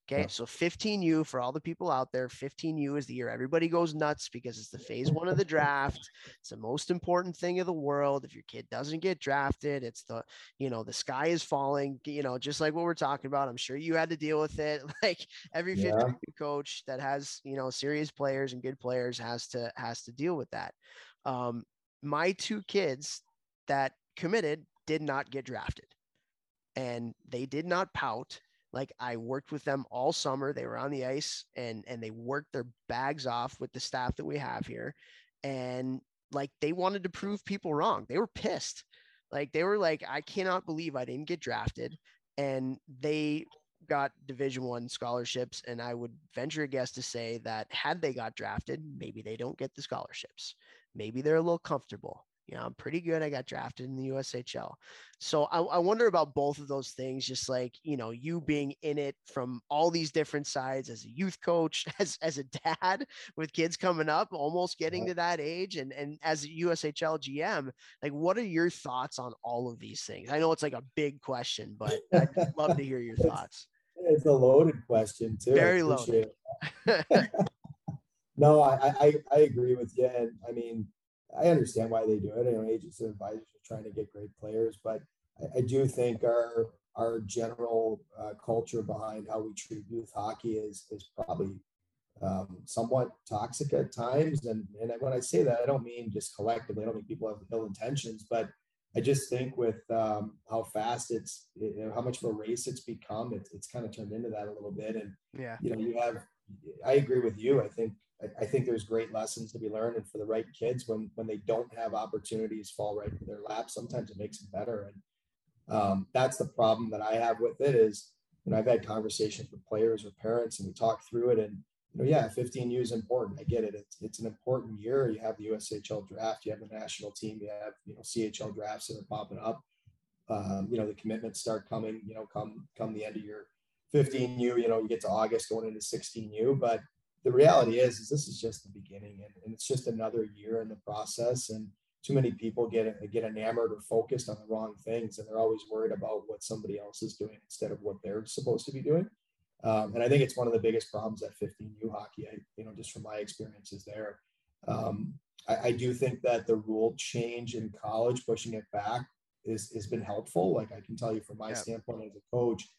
A: Okay,
C: Yeah.
A: so 15U for all the people out there, 15U is the year everybody goes nuts because it's the phase one of the draft. It's the most important thing of the world. If your kid doesn't get drafted, it's the, you know, the sky is falling, you know, just like what we're talking about. I'm sure you had to deal with it. [laughs] Like every 15U coach that has, you know, serious players and good players has to has to deal with that. Um, my two kids that committed did not get drafted. And they did not pout. Like i worked with them all summer. They were on the ice and and they worked their bags off with the staff that we have here. And like they wanted to prove people wrong. They were pissed. Like they were like i cannot believe i didn't get drafted. And they got division one scholarships. And i would venture a guess to say that had they got drafted maybe they don't get the scholarships. Maybe they're a little comfortable you know i'm pretty good i got drafted in the ushl so I, I wonder about both of those things just like you know you being in it from all these different sides as a youth coach [laughs] as as a dad with kids coming up almost getting to that age and and as a ushl gm like what are your thoughts on all of these things i know it's like a big question but i'd [laughs] love to hear your thoughts
C: It's a loaded question too.
A: Very
C: loaded. [laughs] No, I, I, I agree with you. And I mean, I understand why they do it. You know, agents and advisors are trying to get great players, but I, I do think our our general uh, culture behind how we treat youth hockey is is probably um, somewhat toxic at times. And and when I say that, I don't mean just collectively. I don't mean people have ill intentions, but I just think with um, how fast it's, you know, how much of a race it's become, it's, it's kind of turned into that a little bit. And
A: yeah
C: you know, you have, I agree with you. I think, I, think there's great lessons to be learned and for the right kids when, when they don't have opportunities fall right into their lap, sometimes it makes them better. And um, that's the problem that I have with it is, you know, I've had conversations with players or parents and we talk through it and, you know, yeah, 15 U is important. I get it. It's, it's an important year. You have the USHL draft, you have the national team, you have, you know, CHL drafts that are popping up. Um, you know, the commitments start coming, you know, come, come the end of your 15U, you know, you get to August going into 16U, but the reality is, is this is just the beginning and, and it's just another year in the process. And too many people get, get enamored or focused on the wrong things. And they're always worried about what somebody else is doing instead of what they're supposed to be doing. Um, and I think it's one of the biggest problems at 15U hockey, I, you know, just from my experiences there. Um, I, I do think that the rule change in college, pushing it back is, has been helpful. Like I can tell you from my
A: Yeah.
C: standpoint as a coach,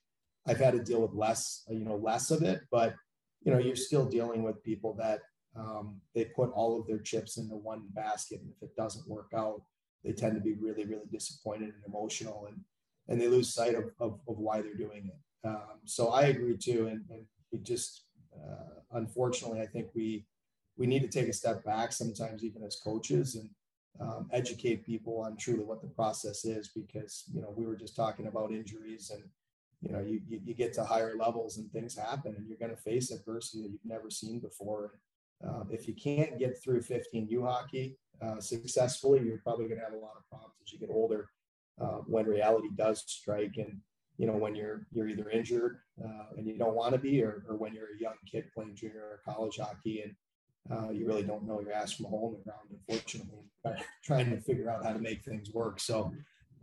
C: I've had to deal with less, you know, less of it, but you know, you're still dealing with people that um, they put all of their chips into one basket, and if it doesn't work out, they tend to be really, really disappointed and emotional, and and they lose sight of of, of why they're doing it. Um, so I agree too, and, and we just uh, unfortunately, I think we we need to take a step back sometimes, even as coaches, and um, educate people on truly what the process is, because you know we were just talking about injuries and you know, you, you, you get to higher levels and things happen and you're going to face adversity that you've never seen before. Um, if you can't get through 15U hockey uh, successfully, you're probably going to have a lot of problems as you get older uh, when reality does strike. And, you know, when you're, you're either injured uh, and you don't want to be, or, or when you're a young kid playing junior or college hockey and uh, you really don't know your ass from a hole in the ground, unfortunately, [laughs] trying to figure out how to make things work. So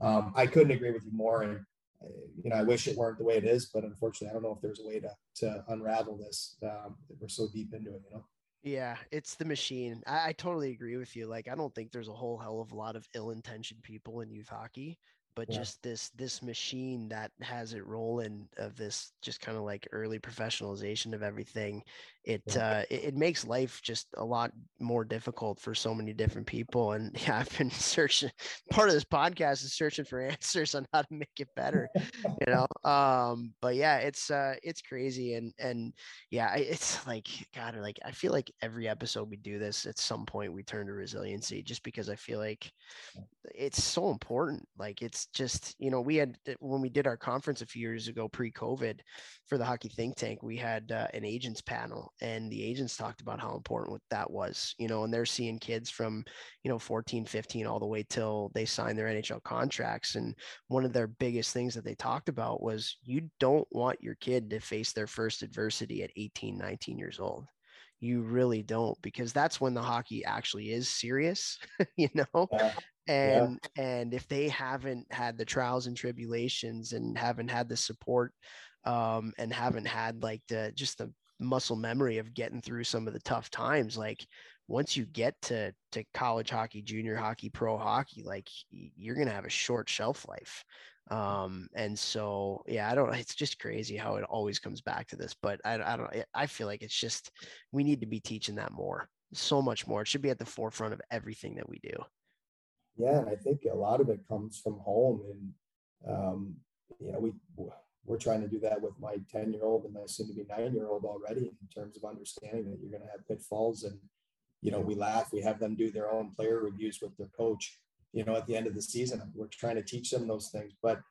C: um, I couldn't agree with you more. And, uh, you know, I wish it weren't the way it is, but unfortunately, I don't know if there's a way to to unravel this. Um, we're so deep into it, you know.
A: Yeah, it's the machine. I, I totally agree with you. Like, I don't think there's a whole hell of a lot of ill-intentioned people in youth hockey, but
C: Yeah.
A: just this this machine that has it rolling of this just kind of like early professionalization of everything. It
C: Yeah.
A: uh it, it makes life just a lot more difficult for so many different people. And [laughs] yeah, I've been searching. Part of this podcast is searching for [laughs] answers on how to make it better. [laughs] you know, um, but yeah, it's uh it's crazy and and yeah, it's like God, like I feel like every episode we do this, at some point we turn to resiliency, just because I feel like it's so important. Like it's just you know we had when we did our conference a few years ago, pre-COVID, for the hockey think tank, we had uh, an agents panel, and the agents talked about how important that was. You know, and they're seeing kids from you know 14, 15, all the way till they sign their NHL contracts, and one of their biggest things that they talked about was you don't want your kid to face their first adversity at 18 19 years old you really don't because that's when the hockey actually is serious [laughs] you know
C: Yeah.
A: and and if they haven't had the trials and tribulations and haven't had the support um, and haven't had like the just the muscle memory of getting through some of the tough times like once you get to to college hockey junior hockey pro hockey like you're going to have a short shelf life um and so yeah i don't it's just crazy how it always comes back to this but i, I don't i feel like it's just we need to be teaching that more so much more it should be at the forefront of everything that we do.
C: Yeah and i think a lot of it comes from home and um you know we we're trying to do that with my 10 year old and my soon to be nine year old already in terms of understanding that you're going to have pitfalls and you know we laugh we have them do their own player reviews with their coach you know at the end of the season we're trying to teach them those things but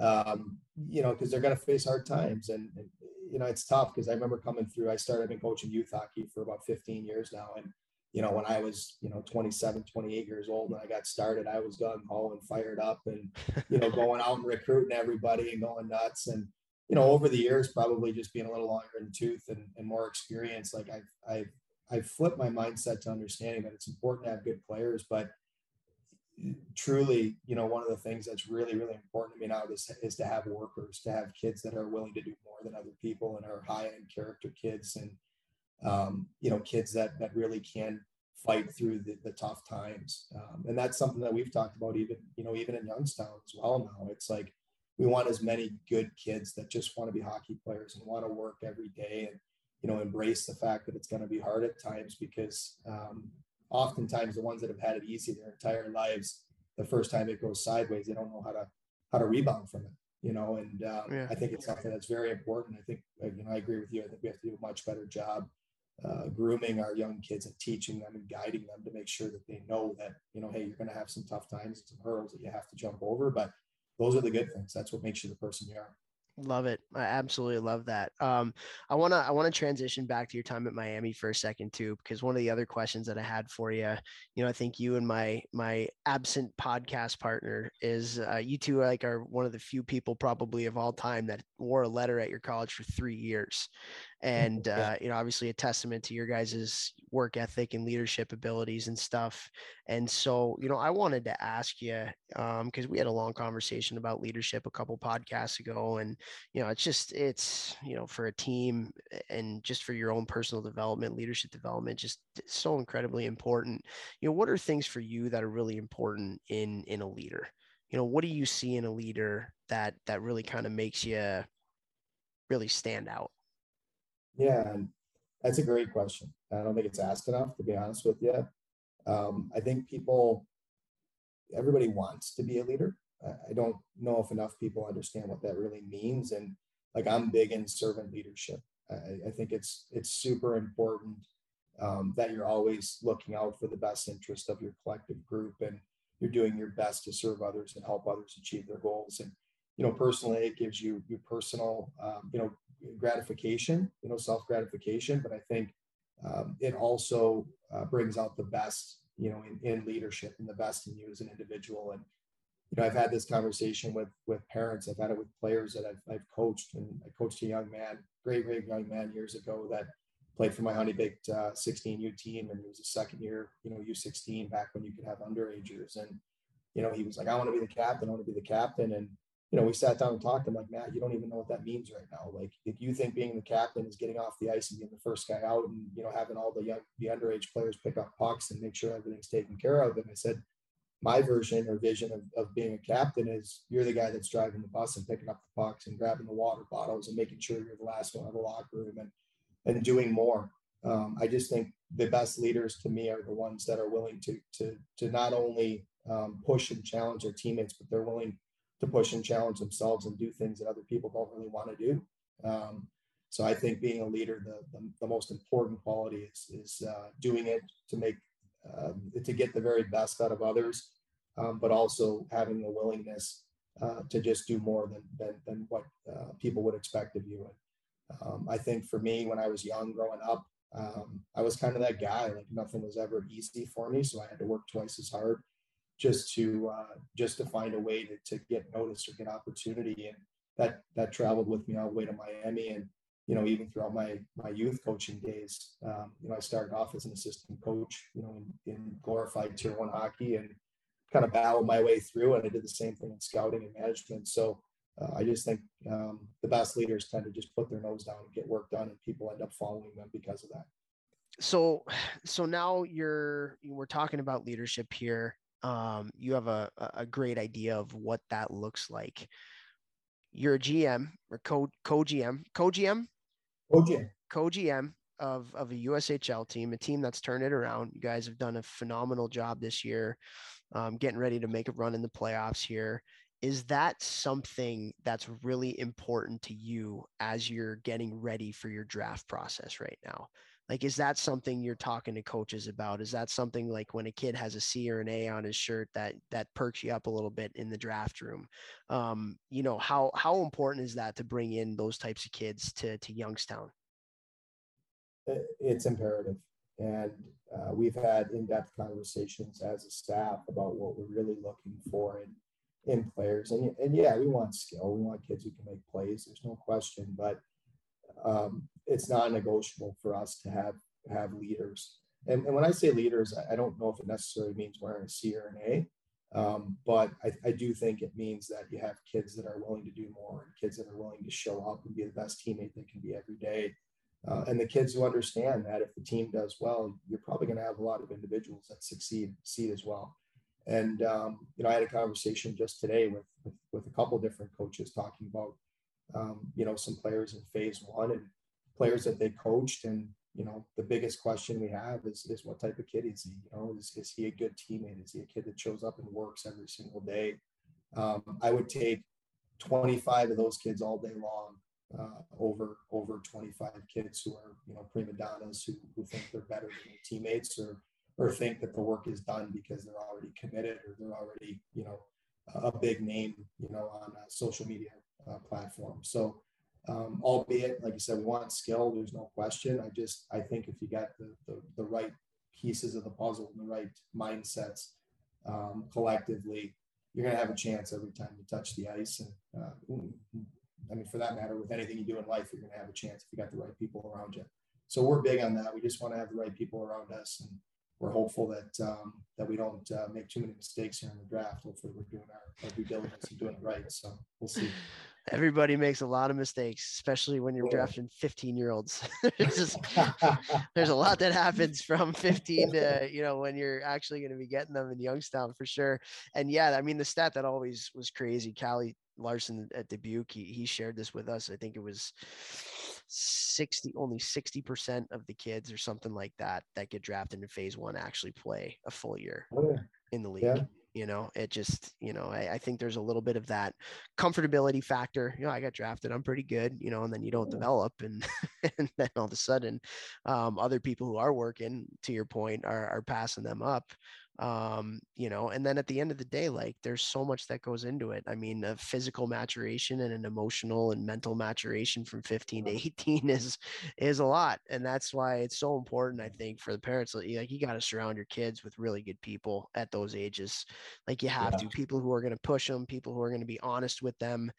C: um you know because they're going to face hard times and, and you know it's tough because i remember coming through i started been coaching youth hockey for about 15 years now and you know, when I was, you know, 27, 28 years old and I got started, I was gung ho and fired up and, you know, going out and recruiting everybody and going nuts. And, you know, over the years, probably just being a little longer in tooth and, and more experience, like I've, I've, I've flipped my mindset to understanding that it's important to have good players, but truly, you know, one of the things that's really, really important to me now is, is to have workers, to have kids that are willing to do more than other people and are high end character kids. And, um, you know, kids that that really can fight through the, the tough times. Um, and that's something that we've talked about even, you know, even in Youngstown as well now. It's like we want as many good kids that just want to be hockey players and want to work every day and, you know, embrace the fact that it's going to be hard at times because um, oftentimes the ones that have had it easy their entire lives, the first time it goes sideways, they don't know how to how to rebound from it you know, and um, yeah. I think it's something that's very important. I think, you know, I agree with you. I think we have to do a much better job uh, grooming our young kids and teaching them and guiding them to make sure that they know that you know hey you're going to have some tough times and some hurdles that you have to jump over but those are the good things that's what makes you the person you are
A: Love it. I absolutely love that. Um, I wanna I wanna transition back to your time at Miami for a second too, because one of the other questions that I had for you, you know, I think you and my my absent podcast partner is uh, you two like are one of the few people probably of all time that wore a letter at your college for three years, and uh, you know obviously a testament to your guys' work ethic and leadership abilities and stuff. And so you know i wanted to ask you because um, we had a long conversation about leadership a couple podcasts ago and you know it's just it's you know for a team and just for your own personal development leadership development just so incredibly important. You know what are things for you that are really important in in a leader? You know what do you see in a leader that that really kind of makes you really stand out
C: yeah, that's a great question. I don't think it's asked enough, to be honest with you. Um, I think people, everybody wants to be a leader. I don't know if enough people understand what that really means. And like I'm big in servant leadership. I, I think it's it's super important um, that you're always looking out for the best interest of your collective group and you're doing your best to serve others and help others achieve their goals. And you know, personally, it gives you your personal, um, you know, gratification, you know, self gratification. But I think um, it also uh, brings out the best, you know, in, in leadership and the best in you as an individual. And you know, I've had this conversation with with parents. I've had it with players that I've, I've coached, and I coached a young man, great, great young man years ago that played for my honey baked uh, 16U team, and he was a second year, you know, U16 back when you could have underagers, and you know, he was like, I want to be the captain. I want to be the captain, and you know, we sat down and talked. I'm like, Matt, you don't even know what that means right now. Like, if you think being the captain is getting off the ice and being the first guy out, and you know, having all the young, the underage players pick up pucks and make sure everything's taken care of. And I said, my version or vision of, of being a captain is you're the guy that's driving the bus and picking up the pucks and grabbing the water bottles and making sure you're the last one in the locker room and and doing more. Um, I just think the best leaders to me are the ones that are willing to to to not only um, push and challenge their teammates, but they're willing to push and challenge themselves and do things that other people don't really want to do. Um, so I think being a leader, the, the, the most important quality is, is uh, doing it to make, uh, to get the very best out of others, um, but also having the willingness uh, to just do more than, than, than what uh, people would expect of you. And um, I think for me, when I was young growing up, um, I was kind of that guy, like nothing was ever easy for me. So I had to work twice as hard just to uh, just to find a way to, to get noticed or get opportunity and that that traveled with me all the way to miami and you know even throughout my my youth coaching days um, you know i started off as an assistant coach you know in, in glorified tier one hockey and kind of battled my way through and i did the same thing in scouting and management so uh, i just think um, the best leaders tend to just put their nose down and get work done, and people end up following them because of that.
A: So, [sighs] so now you're we're talking about leadership here. Um, you have a a great idea of what that looks like. You're a GM or co co GM co GM
C: co GM
A: co GM of of a USHL team, a team that's turned it around. You guys have done a phenomenal job this year, um, getting ready to make a run in the playoffs here. Is that something that's really important to you as you're getting ready for your draft process right now? Like, is that something you're talking to coaches about? Is that something like when a kid has a C or an A on his shirt that that perks you up a little bit in the draft room? Um, you know, how how important is that to bring in those types of kids to to Youngstown?
C: It's imperative, and uh, we've had in-depth conversations as a staff about what we're really looking for in in players. And and yeah, we want skill. We want kids who can make plays. There's no question, but um, it's not negotiable for us to have have leaders. And, and when I say leaders, I, don't know if it necessarily means wearing a C or an A, um, but I, I, do think it means that you have kids that are willing to do more and kids that are willing to show up and be the best teammate they can be every day. Uh, and the kids who understand that if the team does well, you're probably going to have a lot of individuals that succeed, succeed as well. And um, you know, I had a conversation just today with, with, with a couple different coaches talking about um, you know, some players in phase one and players that they coached. And, you know, the biggest question we have is, is what type of kid is he? You know, is, is he a good teammate? Is he a kid that shows up and works every single day? Um, I would take 25 of those kids all day long uh, over over 25 kids who are you know prima donnas who, who think they're better than their teammates or or think that the work is done because they're already committed or they're already you know a big name you know on a social media uh, platform. So, um, albeit, like I said, we want skill. There's no question. I just, I think if you got the, the, the right pieces of the puzzle and the right mindsets um, collectively, you're going to have a chance every time you touch the ice. And uh, I mean, for that matter, with anything you do in life, you're going to have a chance if you got the right people around you. So we're big on that. We just want to have the right people around us and we're hopeful that um, that we don't uh, make too many mistakes here in the draft. Hopefully, we're doing our, our due diligence and doing it right. So we'll see.
A: Everybody makes a lot of mistakes, especially when you're drafting 15 year olds. [laughs] just, [laughs] there's a lot that happens from 15 to you know when you're actually going to be getting them in Youngstown for sure. And yeah, I mean the stat that always was crazy. Callie Larson at Dubuque, he, he shared this with us. I think it was 60 only 60% of the kids or something like that that get drafted in phase one actually play a full year oh, yeah. in the league. Yeah. You know, it just, you know, I, I, think there's a little bit of that comfortability factor. You know, I got drafted, I'm pretty good, you know, and then you don't develop and [laughs] and then all of a sudden um, other people who are working, to your point, are are passing them up um you know and then at the end of the day like there's so much that goes into it. I mean a physical maturation and an emotional and mental maturation from 15 to 18 [laughs] is is a lot and that's why it's so important i think for the parents like you got to surround your kids with really good people at those ages. Like you have yeah. to people who are going to push them people who are going to be honest with them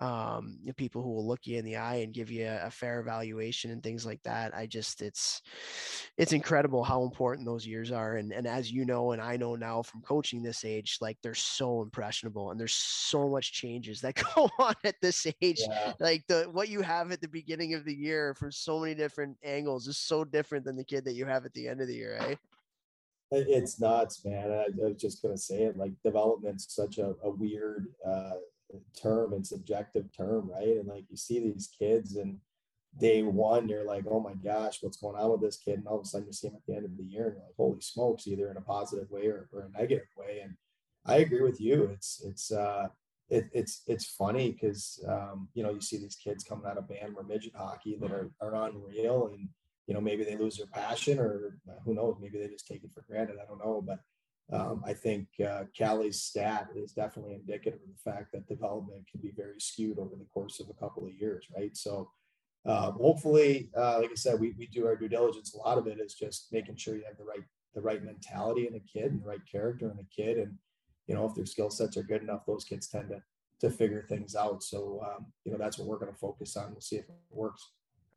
A: um people who will look you in the eye and give you a, a fair evaluation and things like that i just it's it's incredible how important those years are and and as you know and I know now from coaching this age, like they're so impressionable and there's so much changes that [laughs] go on at this age. Yeah. Like the what you have at the beginning of the year from so many different angles is so different than the kid that you have at the end of the year, right?
C: It's nuts, man. I, I was just gonna say it. Like development's such a, a weird uh, term and subjective term, right? And like you see these kids and day one, you're like, oh my gosh, what's going on with this kid? And all of a sudden you see him at the end of the year and you're like, holy smokes, either in a positive way or, or a negative way. And I agree with you. It's, it's, uh, it, it's, it's funny because, um, you know, you see these kids coming out of band or midget hockey that are, are unreal and, you know, maybe they lose their passion or who knows, maybe they just take it for granted. I don't know. But um, I think uh, stat is definitely indicative of the fact that development can be very skewed over the course of a couple of years, right? So, uh, hopefully, uh, like I said, we, we do our due diligence. A lot of it is just making sure you have the right the right mentality in a kid and the right character in a kid. And you know, if their skill sets are good enough, those kids tend to to figure things out. So um, you know, that's what we're going to focus on. We'll see if it works.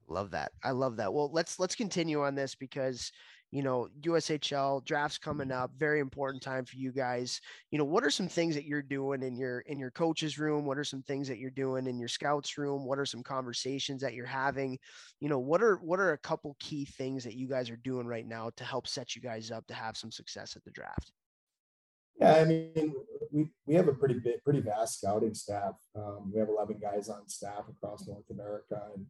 A: Love that. I love that. Well, let's let's continue on this because you know, USHL drafts coming up, very important time for you guys. You know, what are some things that you're doing in your in your coach's room? What are some things that you're doing in your scouts room? What are some conversations that you're having? You know, what are what are a couple key things that you guys are doing right now to help set you guys up to have some success at the draft?
C: Yeah, I mean, we, we have a pretty big, pretty vast scouting staff. Um, we have 11 guys on staff across North America, and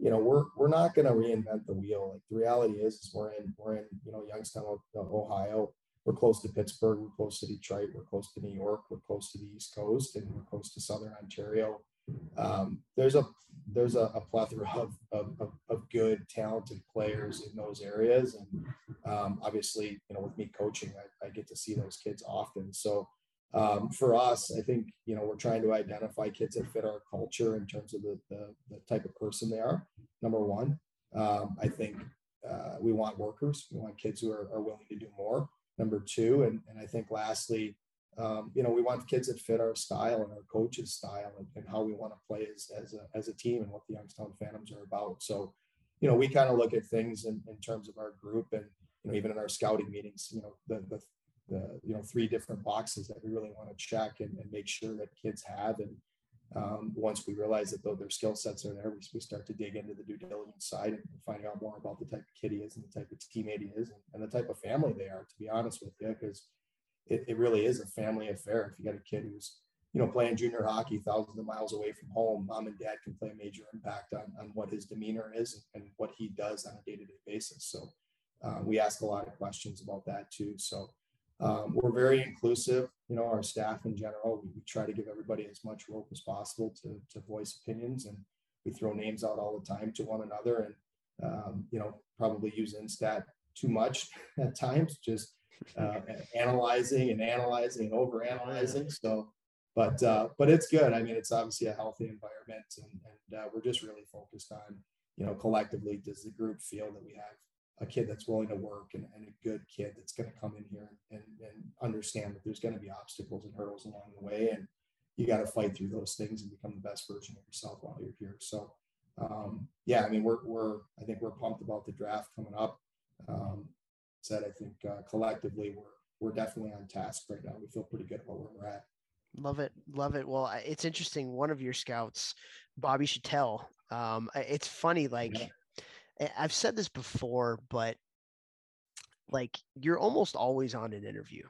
C: you know, we're we're not going to reinvent the wheel. Like the reality is, is we're in we're in you know Youngstown, Ohio. We're close to Pittsburgh. We're close to Detroit. We're close to New York. We're close to the East Coast, and we're close to Southern Ontario. Um, there's a there's a, a plethora of, of, of, of, good, talented players in those areas, and um, obviously, you know, with me coaching, I, I, get to see those kids often. So um, for us, I think you know we're trying to identify kids that fit our culture in terms of the the, the type of person they are. Number one, um, I think uh, we want workers. We want kids who are, are willing to do more. Number two, and, and I think lastly, um, you know, we want kids that fit our style and our coach's style and, and how we want to play as, as, a, as a team and what the Youngstown Phantoms are about. So, you know, we kind of look at things in, in terms of our group and, you know, even in our scouting meetings, you know, the, the, the you know, three different boxes that we really want to check and, and make sure that kids have. And um, once we realize that though their skill sets are there, we, we start to dig into the due diligence side and finding out more about the type of kid he is and the type of teammate he is and, and the type of family they are, to be honest with you, because it, it really is a family affair. If you got a kid who's, you know, playing junior hockey thousands of miles away from home, mom and dad can play a major impact on, on what his demeanor is and, what he does on a day-to-day basis. So uh, we ask a lot of questions about that too. So um, we're very inclusive, you know, our staff in general, we, we, try to give everybody as much rope as possible to, to voice opinions and we throw names out all the time to one another and, um, you know, probably use Instat too much [laughs] at times, just uh, analyzing and analyzing and over analyzing. So, but uh, but it's good. I mean, it's obviously a healthy environment, and, and uh, we're just really focused on you know collectively does the group feel that we have a kid that's willing to work and, and a good kid that's going to come in here and, and understand that there's going to be obstacles and hurdles along the way and you got to fight through those things and become the best version of yourself while you're here so um, yeah i mean we're, we're i think we're pumped about the draft coming up um, said, I think uh, collectively we're we're definitely on task right now. We feel pretty good about where we're at.
A: Love it, love it. Well, it's interesting. One of your scouts, Bobby Chattel. Um, it's funny. Like yeah. I've said this before, but like you're almost always on an interview,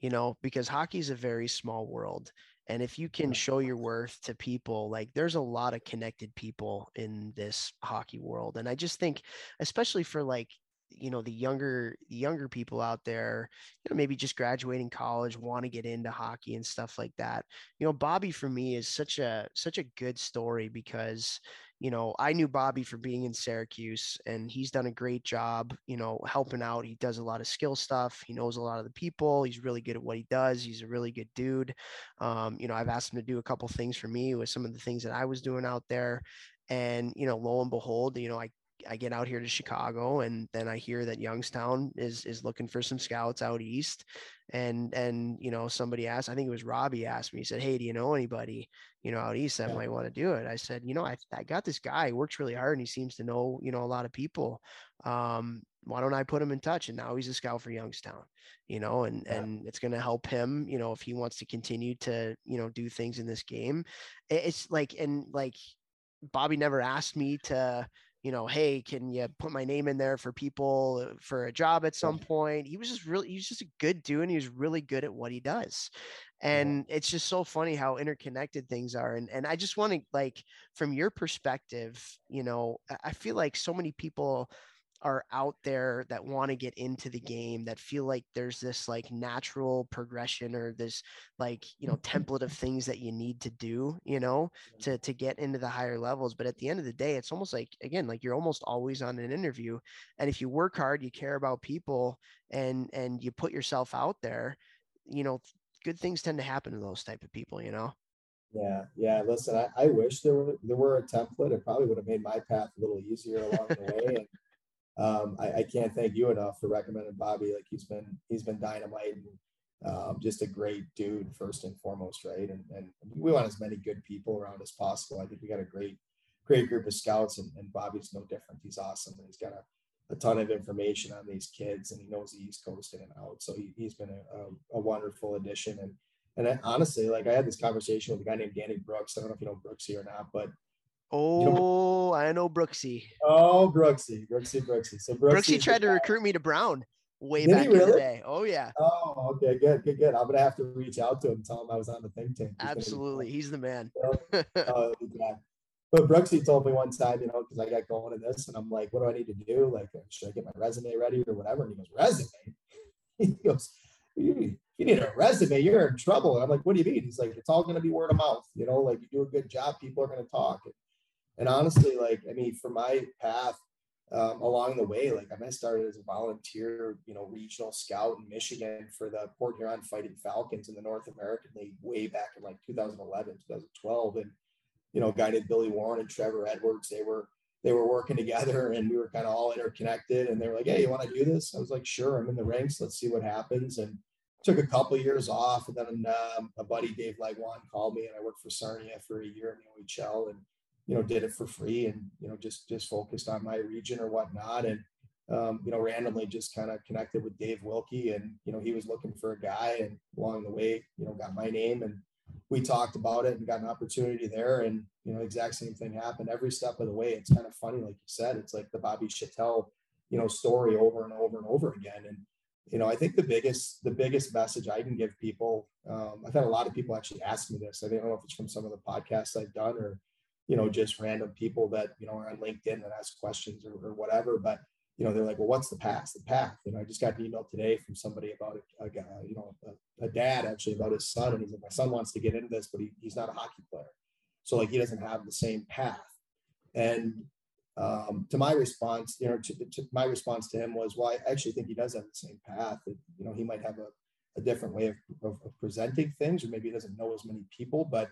A: you know, because hockey is a very small world. And if you can show your worth to people, like there's a lot of connected people in this hockey world. And I just think, especially for like you know the younger younger people out there you know maybe just graduating college want to get into hockey and stuff like that you know bobby for me is such a such a good story because you know i knew bobby for being in syracuse and he's done a great job you know helping out. He does a lot of skill stuff. He knows a lot of the people. He's really good at what he does. He's a really good dude. Um, you know i've asked him to do a couple things for me with some of the things that i was doing out there. And you know lo and behold you know i I get out here to Chicago and then I hear that Youngstown is is looking for some scouts out east and and you know somebody asked I think it was Robbie asked me he said hey do you know anybody you know out east that yeah. might want to do it I said you know I, I got this guy he works really hard and he seems to know you know a lot of people um why don't I put him in touch and now he's a scout for Youngstown you know and yeah. and it's going to help him you know if he wants to continue to you know do things in this game it's like and like Bobby never asked me to you know, hey, can you put my name in there for people uh, for a job at some point? He was just really, he was just a good dude. And he was really good at what he does. And yeah. it's just so funny how interconnected things are. And, and I just want to like, from your perspective, you know, I feel like so many people are out there that want to get into the game that feel like there's this like natural progression or this like you know mm-hmm. template of things that you need to do you know to to get into the higher levels but at the end of the day it's almost like again like you're almost always on an interview and if you work hard you care about people and and you put yourself out there you know good things tend to happen to those type of people you know
C: yeah, yeah. Listen, I, I wish there were there were a template. It probably would have made my path a little easier along the way. And um, I, I, can't thank you enough for recommending Bobby. Like he's been he's been dynamite and um, just a great dude first and foremost, right? And and we want as many good people around as possible. I think we got a great great group of scouts, and, and Bobby's no different. He's awesome, and he's got a a ton of information on these kids and he knows the East Coast in and out. So he, has been a, a, a, wonderful addition. And, and I, honestly, like I had this conversation with a guy named Danny Brooks. I don't know if you know Brooksy or not, but
A: Oh, I know Brooksy.
C: Oh, Brooksy, Brooksy, Brooksy. So
A: Brooksy, Brooksy tried to recruit me to Brown way Did back really? in the day. Oh yeah.
C: Oh, okay, good, good, good. I'm gonna have to reach out to him, tell him I was on the think tank.
A: He's Absolutely, he's the man. [laughs]
C: oh, but Brooksy told me one time, you know, because I got going to this, and I'm like, what do I need to do? Like, uh, should I get my resume ready or whatever? And he goes, resume. [laughs] he goes, you, you need a resume, you're in trouble. And I'm like, what do you mean? He's like, it's all going to be word of mouth. You know, like you do a good job, people are going to talk. And, and honestly, like, I mean, for my path, um, along the way. Like I started as a volunteer, you know, regional scout in Michigan for the Port Huron Fighting Falcons in the North American League way back in like 2011, 2012, and you know, guided Billy Warren and Trevor Edwards. They were they were working together, and we were kind of all interconnected. And they were like, "Hey, you want to do this?" I was like, "Sure." I'm in the ranks. Let's see what happens. And took a couple of years off, and then um, a buddy Dave Legwand called me, and I worked for Sarnia for a year in the OHL, and you know, did it for free and, you know, just, just focused on my region or whatnot. And, um, you know, randomly just kind of connected with Dave Wilkie and, you know, he was looking for a guy and along the way, you know, got my name and we talked about it and got an opportunity there. And, you know, exact same thing happened every step of the way. It's kind of funny. Like you said, it's like the Bobby Chattel, you know, story over and over and over again. And, you know, I think the biggest, the biggest message I can give people, um, I've had a lot of people actually ask me this. I don't know if it's from some of the podcasts I've done or, you know, just random people that, you know, are on LinkedIn that ask questions or, or whatever. But, you know, they're like, well, what's the path? The path. You know, I just got an email today from somebody about a, guy, you know, a, a, dad actually about his son. And he's like, my son wants to get into this, but he, he's not a hockey player. So like he doesn't have the same path. And um, to my response, you know, to, to, my response to him was, well, I actually think he does have the same path. That, you know, he might have a, a different way of, of, of presenting things, or maybe he doesn't know as many people, but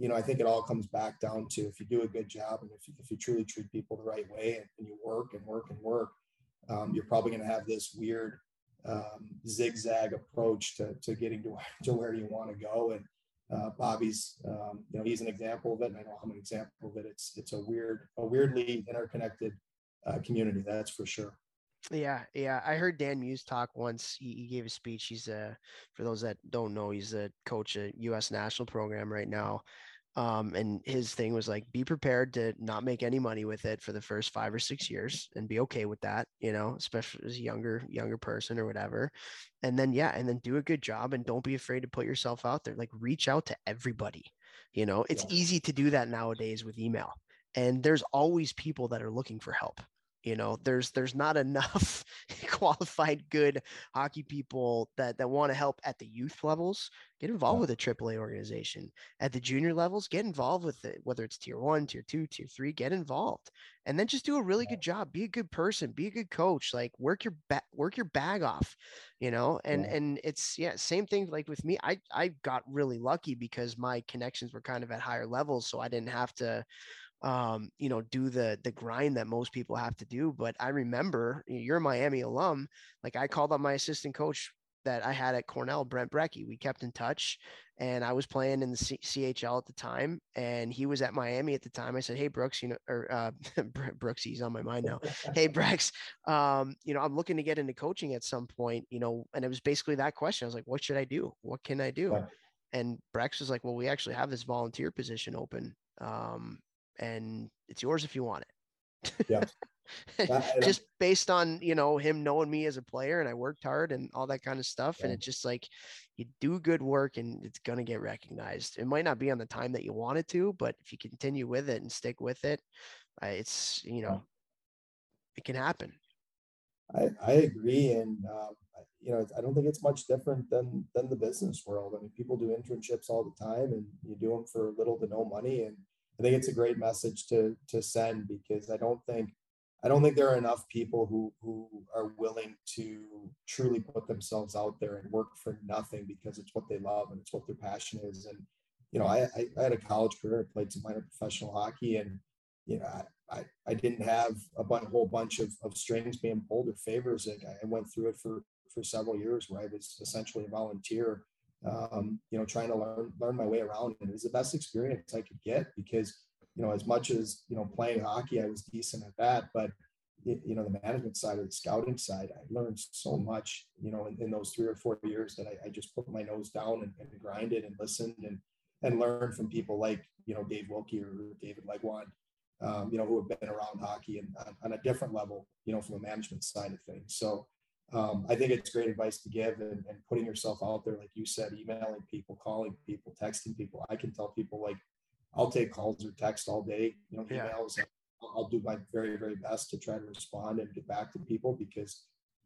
C: you know, I think it all comes back down to if you do a good job and if you, if you truly treat people the right way and, and you work and work and work, um, you're probably going to have this weird um, zigzag approach to, to getting to, [laughs] to where you want to go. And uh, Bobby's, um, you know, he's an example of it. And I know I'm an example of it. It's, it's a weird, a weirdly interconnected uh, community. That's for sure.
A: Yeah, yeah. I heard Dan Muse talk once. He, he gave a speech. He's a, for those that don't know, he's a coach at U.S. national program right now. Um, and his thing was like, be prepared to not make any money with it for the first five or six years and be okay with that, you know, especially as a younger, younger person or whatever. And then, yeah, and then do a good job and don't be afraid to put yourself out there. Like reach out to everybody. You know, it's yeah. easy to do that nowadays with email. And there's always people that are looking for help you know there's there's not enough [laughs] qualified good hockey people that that want to help at the youth levels get involved yeah. with a AAA organization at the junior levels get involved with it whether it's tier 1 tier 2 tier 3 get involved and then just do a really yeah. good job be a good person be a good coach like work your ba- work your bag off you know and yeah. and it's yeah same thing like with me I I got really lucky because my connections were kind of at higher levels so I didn't have to um, you know, do the the grind that most people have to do. But I remember you're a Miami alum. Like I called up my assistant coach that I had at Cornell, Brent Brekke. We kept in touch, and I was playing in the C- CHL at the time, and he was at Miami at the time. I said, "Hey Brooks, you know, or uh, [laughs] Brooks, he's on my mind now. hey [laughs] Brex, um, you know, I'm looking to get into coaching at some point, you know." And it was basically that question. I was like, "What should I do? What can I do?" And Brex was like, "Well, we actually have this volunteer position open." Um, and it's yours if you want it. Yeah. [laughs] just based on you know him knowing me as a player and I worked hard and all that kind of stuff yeah. and it's just like you do good work and it's gonna get recognized. It might not be on the time that you want it to, but if you continue with it and stick with it, uh, it's you know it can happen.
C: I, I agree, and um, you know I don't think it's much different than than the business world. I mean, people do internships all the time, and you do them for little to no money, and I think it's a great message to to send because I don't think I don't think there are enough people who who are willing to truly put themselves out there and work for nothing because it's what they love and it's what their passion is. And you know, I I, I had a college career, I played some minor professional hockey, and you know, I I, I didn't have a whole bunch of, of strings being pulled or favors. Like I went through it for for several years where I was essentially a volunteer um, you know, trying to learn learn my way around. And it was the best experience I could get because, you know, as much as you know, playing hockey, I was decent at that. But you know, the management side or the scouting side, I learned so much, you know, in, in those three or four years that I, I just put my nose down and, and, grinded and listened and and learned from people like, you know, Dave Wilkie or David Legwand, um, you know, who have been around hockey and on, on, a different level, you know, from the management side of things. So um, I think it's great advice to give and, and putting yourself out there, like you said, emailing people, calling people, texting people. I can tell people like, I'll take calls or text all day, you know, emails. Yeah. I'll do my very, very best to try to respond and get back to people because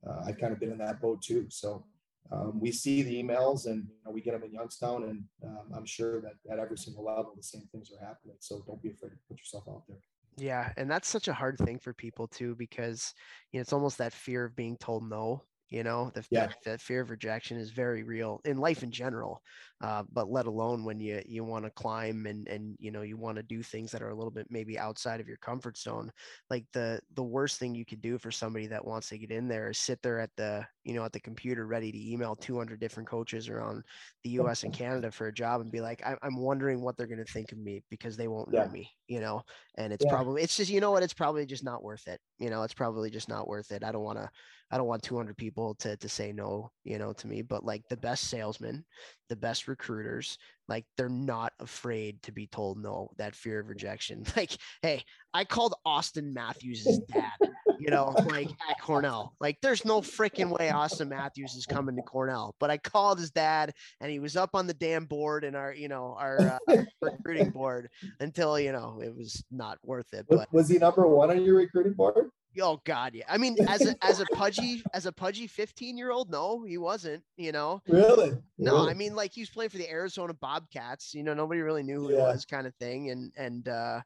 C: uh, I've kind of been in that boat too. So um, we see the emails and you know, we get them in Youngstown, and um, I'm sure that at every single level, the same things are happening. So don't be afraid to put yourself out there.
A: Yeah, and that's such a hard thing for people too because you know it's almost that fear of being told no you know the, yeah. that, that, fear of rejection is very real in life in general uh, but let alone when you you want to climb and and you know you want to do things that are a little bit maybe outside of your comfort zone like the the worst thing you could do for somebody that wants to get in there is sit there at the you know at the computer ready to email 200 different coaches around the us and canada for a job and be like i'm wondering what they're going to think of me because they won't yeah. know me you know and it's yeah. probably it's just you know what it's probably just not worth it you know it's probably just not worth it i don't want to I don't want 200 people to to say no, you know, to me. But like the best salesmen, the best recruiters, like they're not afraid to be told no. That fear of rejection. [laughs] Like, hey, I called Auston Matthews' dad, [laughs] [laughs] you know, like at Cornell. Like, there's no freaking way Auston Matthews is coming to Cornell. But I called his dad, and he was up on the damn board in our, you know, our uh, recruiting board until you know it was not worth it. But
C: was he number one on your recruiting board?
A: Oh God, yeah. I mean, as a as a pudgy as a pudgy fifteen year old, no, he wasn't. You know,
C: really?
A: No,
C: really?
A: I mean, like he was playing for the Arizona Bobcats. You know, nobody really knew who yeah. he was, kind of thing. And and uh,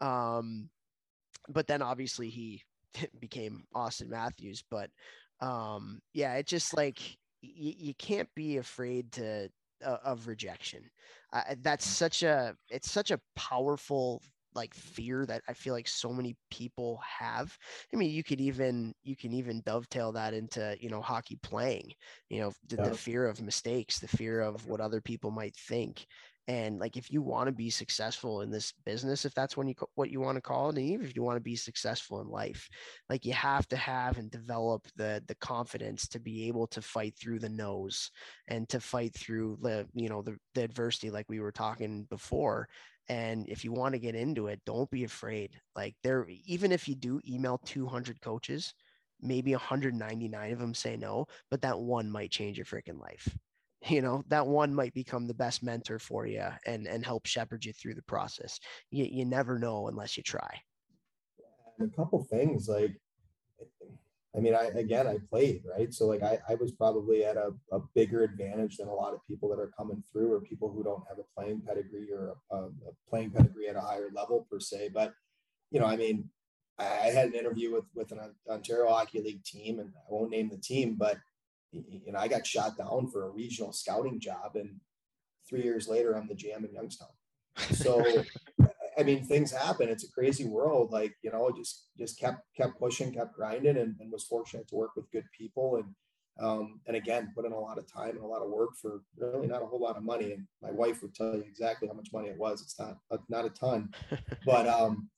A: um, but then obviously he [laughs] became Auston Matthews. But um, yeah, it just like y- you can't be afraid to uh, of rejection. Uh, that's such a it's such a powerful like fear that I feel like so many people have. I mean, you could even you can even dovetail that into you know hockey playing. You know, the, yeah. the fear of mistakes, the fear of what other people might think. And like, if you want to be successful in this business, if that's when you what you want to call it, and even if you want to be successful in life, like you have to have and develop the the confidence to be able to fight through the nose and to fight through the you know the, the adversity, like we were talking before, and if you want to get into it, don't be afraid. Like there, even if you do email 200 coaches, maybe 199 of them say no, but that one might change your freaking life. You know, that one might become the best mentor for you and and help shepherd you through the process. You, you never know unless you try.
C: a couple things like I mean, I again, I played right, so like I, I was probably at a, a bigger advantage than a lot of people that are coming through, or people who don't have a playing pedigree or a, a playing pedigree at a higher level per se. But you know, I mean, I had an interview with with an Ontario Hockey League team, and I won't name the team, but you know, I got shot down for a regional scouting job, and three years later, I'm the GM in Youngstown. So I mean, things happen. It's a crazy world. Like, you know, just just kept kept pushing, kept grinding, and, and was fortunate to work with good people. And um, and again, put in a lot of time and a lot of work for really not a whole lot of money. And my wife would tell you exactly how much money it was. It's not not a ton, [laughs] but um,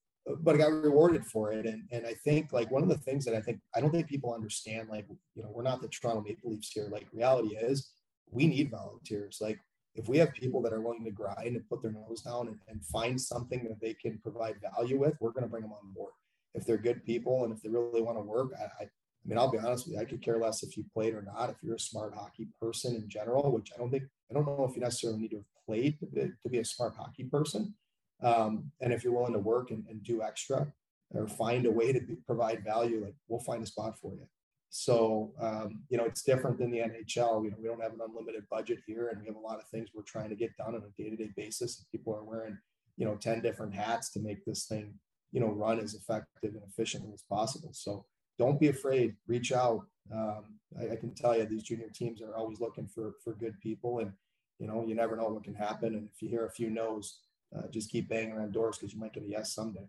C: but I got rewarded for it. And and I think like one of the things that I think I don't think people understand, like you know, we're not the Toronto Maple Leafs here. Like reality is, we need volunteers. Like if we have people that are willing to grind and put their nose down and, and find something that they can provide value with, we're going to bring them on board. If they're good people and if they really want to work, I, I, I mean, I'll be honest with you, I could care less if you played or not. If you're a smart hockey person in general, which I don't think, I don't know if you necessarily need to have played to be, to be a smart hockey person. Um, and if you're willing to work and, and do extra or find a way to be, provide value, like we'll find a spot for you. So, um, you know, it's different than the NHL. You know, we don't have an unlimited budget here, and we have a lot of things we're trying to get done on a day to day basis. And people are wearing, you know, 10 different hats to make this thing, you know, run as effective and efficiently as possible. So, don't be afraid, reach out. Um, I, I, can tell you, these junior teams are always looking for, for good people, and, you know, you never know what can happen. And if you hear a few no's, uh, just keep banging on doors because you might get a yes someday.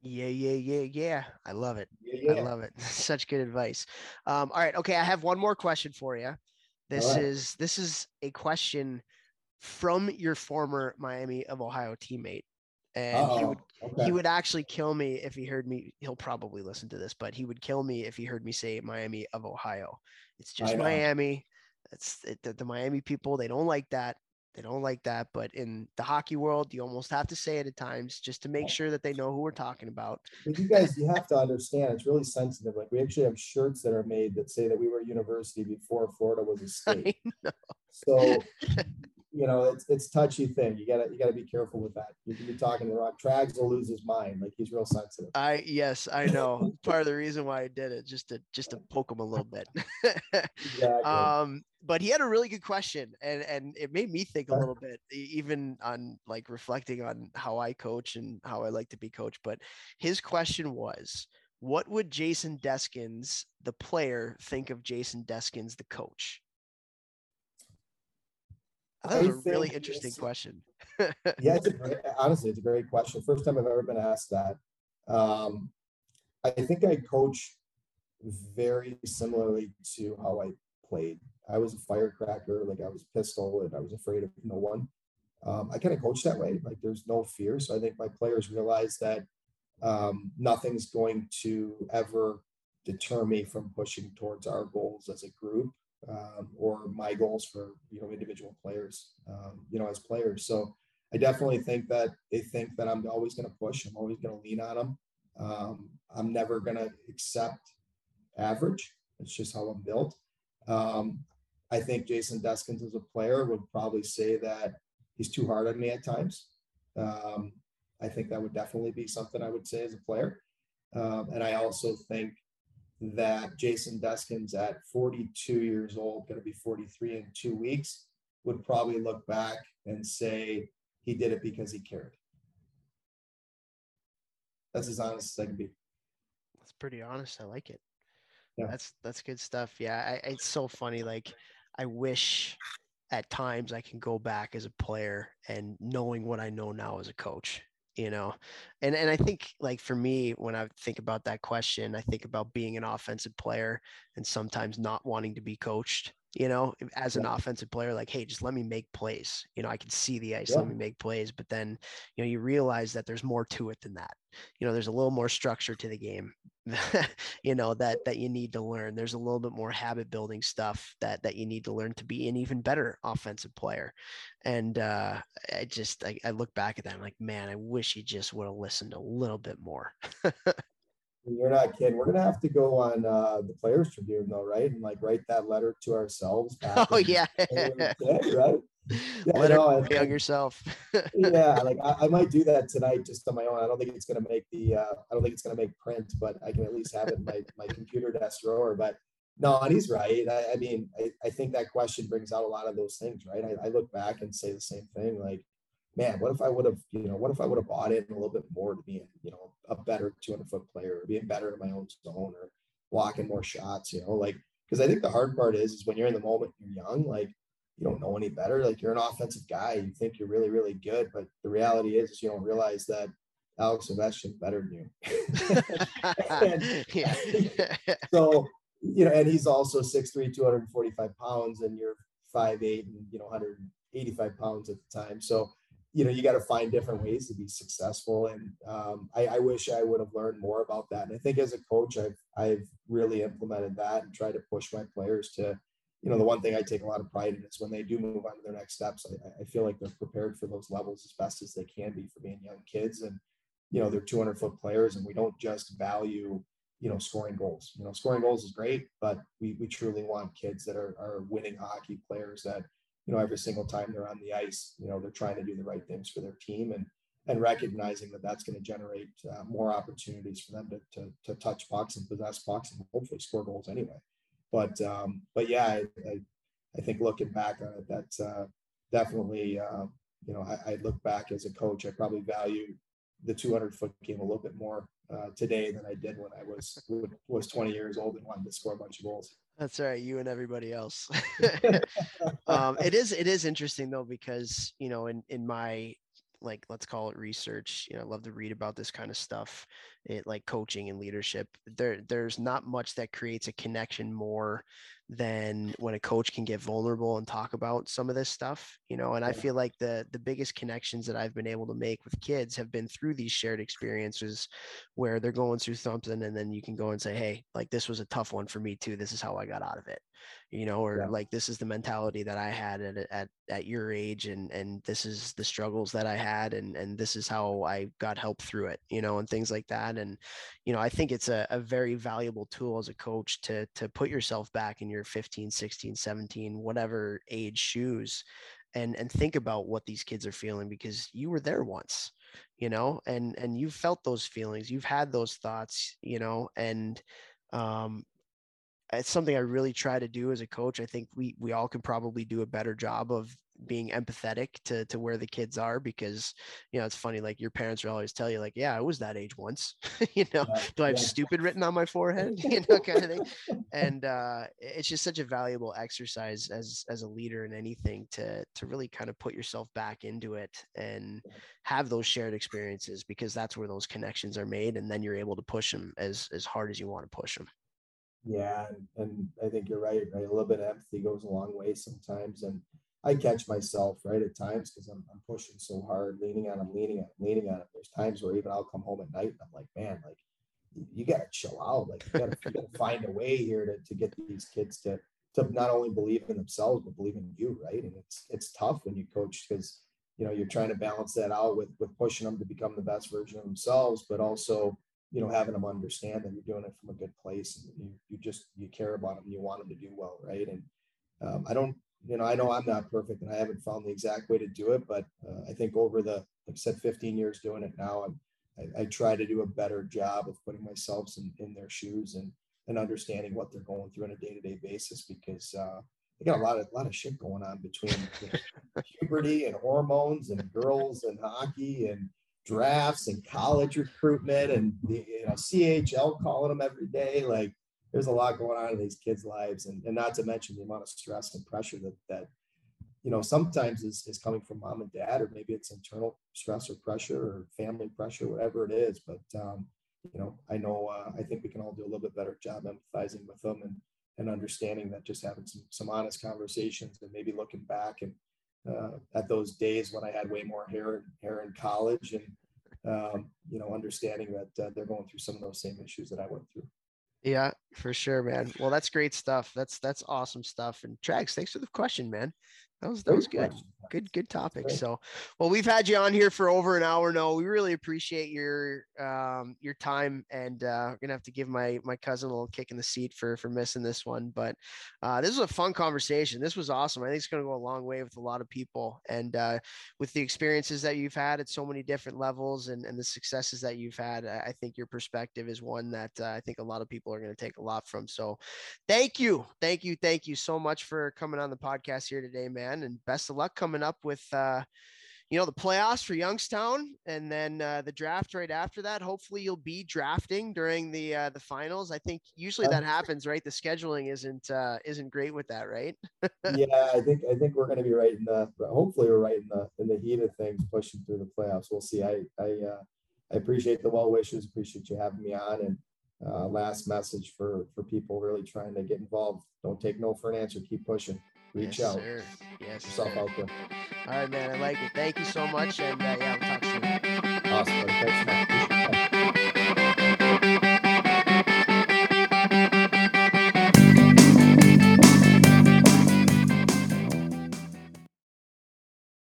A: Yeah, yeah, yeah, yeah. I love it. Yeah, yeah. I love it. [laughs] Such good advice. Um, all right. Okay. I have one more question for you. This right. is this is a question from your former Miami of Ohio teammate. and he
C: Uh-oh.
A: would
C: Okay.
A: he would actually kill me if he heard me. He'll probably listen to this, but he would kill me if he heard me say Miami of Ohio. It's just. Miami. It's it, the, the Miami people. They don't like that. They don't like that. But in the hockey world, you almost have to say it at times just to make sure that they know who we're talking about.
C: But you guys, you have to understand, it's really sensitive. Like we actually have shirts that are made that say that we were a university before Florida was a [laughs] state. So, [laughs] you know, it's it's touchy thing. You gotta you gotta be careful with that. You can be talking the wrong. Trags will lose his mind. Like he's real sensitive.
A: I yes, I know. Part of the reason why I did it just to just to poke him a little bit. [laughs]
C: Exactly.
A: um but he had a really good question and and it made me think a little bit even on like reflecting on how i coach and how i like to be coached but his question was what would jason deskins the player think of jason deskins the coach I thought
C: I
A: it a really interesting question [laughs]
C: yeah, it's a great, honestly, it's a great question. First time I've ever been asked that. Um, I think I coach very similarly to how I played. I was a firecracker, like I was a pistol and I was afraid of no one. Um, I kind of coach that way, like there's no fear. So I think my players realize that um, nothing's going to ever deter me from pushing towards our goals as a group um, or my goals for you know individual players, um, you know, as players. So I definitely think that they think that I'm always going to push. I'm always going to lean on them. Um, I'm never going to accept average. It's just how I'm built. Um, I think Jason Deskins as a player would probably say that he's too hard on me at times. Um, I think that would definitely be something I would say as a player. Um, and I also think that Jason Deskins at 42 years old, going to be 43 in two weeks, would probably look back and say he did it because he cared. That's as honest as I can be.
A: that's pretty honest i like it
C: Yeah.
A: that's that's good stuff yeah I, it's so funny like i wish at times i can go back as a player and knowing what i know now as a coach you know? And and i think like for me when i think about that question i think about being an offensive player and sometimes not wanting to be coached you know as an
C: Yeah.
A: offensive player like hey just let me make plays. You know i can see the ice
C: Yeah.
A: let me make plays. But then you know you realize that there's more to it than that. You know there's a little more structure to the game [laughs] you know that that you need to learn there's a little bit more habit building stuff that that you need to learn to be an even better offensive player and uh i just i, I look back at that I'm like man i wish he just would have listened a little bit more [laughs]
C: You're not kidding. We're gonna have to go on uh, the Players Tribune though, right? And like write that letter to ourselves. back
A: oh yeah
C: when we were a kid, right? [laughs] Yeah,
A: let
C: know and-
A: young yourself
C: yeah, [laughs] like I, I might do that tonight just on my own. I don't think it's gonna make the uh, I don't think it's gonna make print, but I can at least have it in my my computer desk drawer. But no, and he's right. I, I mean, I, I think that question brings out a lot of those things, right? I, I look back and say the same thing, like, man, what if I would have, you know, what if I would have bought in a little bit more to be, you know, a better 200 foot player, or being better in my own zone, or blocking more shots, you know, like because I think the hard part is is when you're in the moment, you're young, like you don't know any better. Like you're an offensive guy, you think you're really, really good, but the reality is, is you don't realize that Alex Ovechkin's better than you. [laughs] [laughs]
A: yeah
C: so, you know, and he's also 6'3", 245 pounds, and you're five eight and you know, 185 pounds at the time. So, you know, you got to find different ways to be successful. And um, I, I wish I would have learned more about that. And I think as a coach, I've I've really implemented that and tried to push my players to you know, the one thing I take a lot of pride in is when they do move on to their next steps, I, I feel like they're prepared for those levels as best as they can be for being young kids. And, you know, they're 200 foot players and we don't just value, you know, scoring goals. You know, scoring goals is great, but we, we truly want kids that are, are winning hockey players that, you know, every single time they're on the ice, you know, they're trying to do the right things for their team and, and recognizing that that's going to generate uh, more opportunities for them to, to, to touch pucks and possess pucks and hopefully score goals anyway but um, but yeah, I, I, I think looking back on it, that's uh, definitely uh, you know I, I look back as a coach, I probably value the 200 foot game a little bit more uh, today than I did when I was [laughs] was 20 years old and wanted to score a bunch of goals.
A: That's right, you and everybody else. [laughs] [laughs] um, it is it is interesting though because you know in in my like let's call it research you know i love to read about this kind of stuff it like coaching and leadership there there's not much that creates a connection more than when a coach can get vulnerable and talk about some of this stuff you know and i feel like the the biggest connections that i've been able to make with kids have been through these shared experiences where they're going through something and then you can go and say hey like this was a tough one for me too this is how i got out of it you know or yeah. like this is the mentality that i had at, at at your age and and this is the struggles that i had and and this is how i got help through it you know and things like that and you know i think it's a, a very valuable tool as a coach to to put yourself back in your 15 16 17 whatever age shoes and and think about what these kids are feeling because you were there once you know and and you've felt those feelings you've had those thoughts you know and um it's something I really try to do as a coach. I think we we all can probably do a better job of being empathetic to to where the kids are because you know it's funny like your parents will always tell you like yeah I was that age once. [laughs] You know yeah, do I have yeah. stupid written on my forehead? [laughs] You know kind of thing. [laughs] And uh it's just such a valuable exercise as as a leader in anything to to really kind of put yourself back into it and have those shared experiences because that's where those connections are made and then you're able to push them as as hard as you want to push them
C: yeah, and, I think you're right. Right, a little bit of empathy goes a long way sometimes, and I catch myself right at times because I'm, I'm pushing so hard, leaning on him, leaning on him, leaning on him. There's times where even I'll come home at night and I'm like, man, like you got to chill out. Like you got to find a way here to, to get these kids to to not only believe in themselves but believe in you, right? And it's it's tough when you coach because you know you're trying to balance that out with with pushing them to become the best version of themselves, but also you know, having them understand that you're doing it from a good place and you, you just, you care about them, you want them to do well. Right. And um, I don't, you know, I know I'm not perfect and I haven't found the exact way to do it, but uh, I think over the, like I said, 15 years doing it now, I'm, I, I try to do a better job of putting myself in, in their shoes and, and understanding what they're going through on a day-to-day basis because uh, they got a lot of a lot of shit going on between [laughs] puberty and hormones and girls and hockey and drafts and college recruitment and the you know CHL calling them every day. Like there's a lot going on in these kids' lives, and, and not to mention the amount of stress and pressure that that you know sometimes is, is coming from mom and dad, or maybe it's internal stress or pressure or family pressure, whatever it is. But um, you know, I know uh, I think we can all do a little bit better job empathizing with them and and understanding that just having some some honest conversations and maybe looking back and uh, at those days when I had way more hair hair in college and um, you know understanding that uh, they're going through some of those same issues that I went through.
A: Yeah, for sure, man. Well, that's great stuff. That's that's awesome stuff. And Trags, thanks for the question, man. That was that was good. Good good topic. So, well, we've had you on here for over an hour now. We really appreciate your um your time, and uh, we're gonna have to give my my cousin a little kick in the seat for for missing this one. But uh, this was a fun conversation. This was awesome. I think it's gonna go a long way with a lot of people, and uh, with the experiences that you've had at so many different levels and and the successes that you've had, I think your perspective is one that uh, I think a lot of people are gonna take a lot from. So, thank you, thank you, thank you so much for coming on the podcast here today, man and best of luck coming up with uh, you know the playoffs for Youngstown, and then uh, the draft right after that. Hopefully, you'll be drafting during the uh, the finals. I think usually that happens, right? The scheduling isn't uh, isn't great with that, right? [laughs]
C: yeah, I think I think we're going to be right in the. Hopefully, we're right in the in the heat of things, pushing through the playoffs. We'll see. I I uh, I appreciate the well wishes. Appreciate you having me on. And uh, last message for for people really trying to get involved. Don't take no for an answer. Keep pushing reach yes, out. Sir. Yes, yourself sir. out there.
A: All right, man. I like it. Thank you so much. And uh, yeah, we'll talk soon.
C: Awesome. Thanks, man.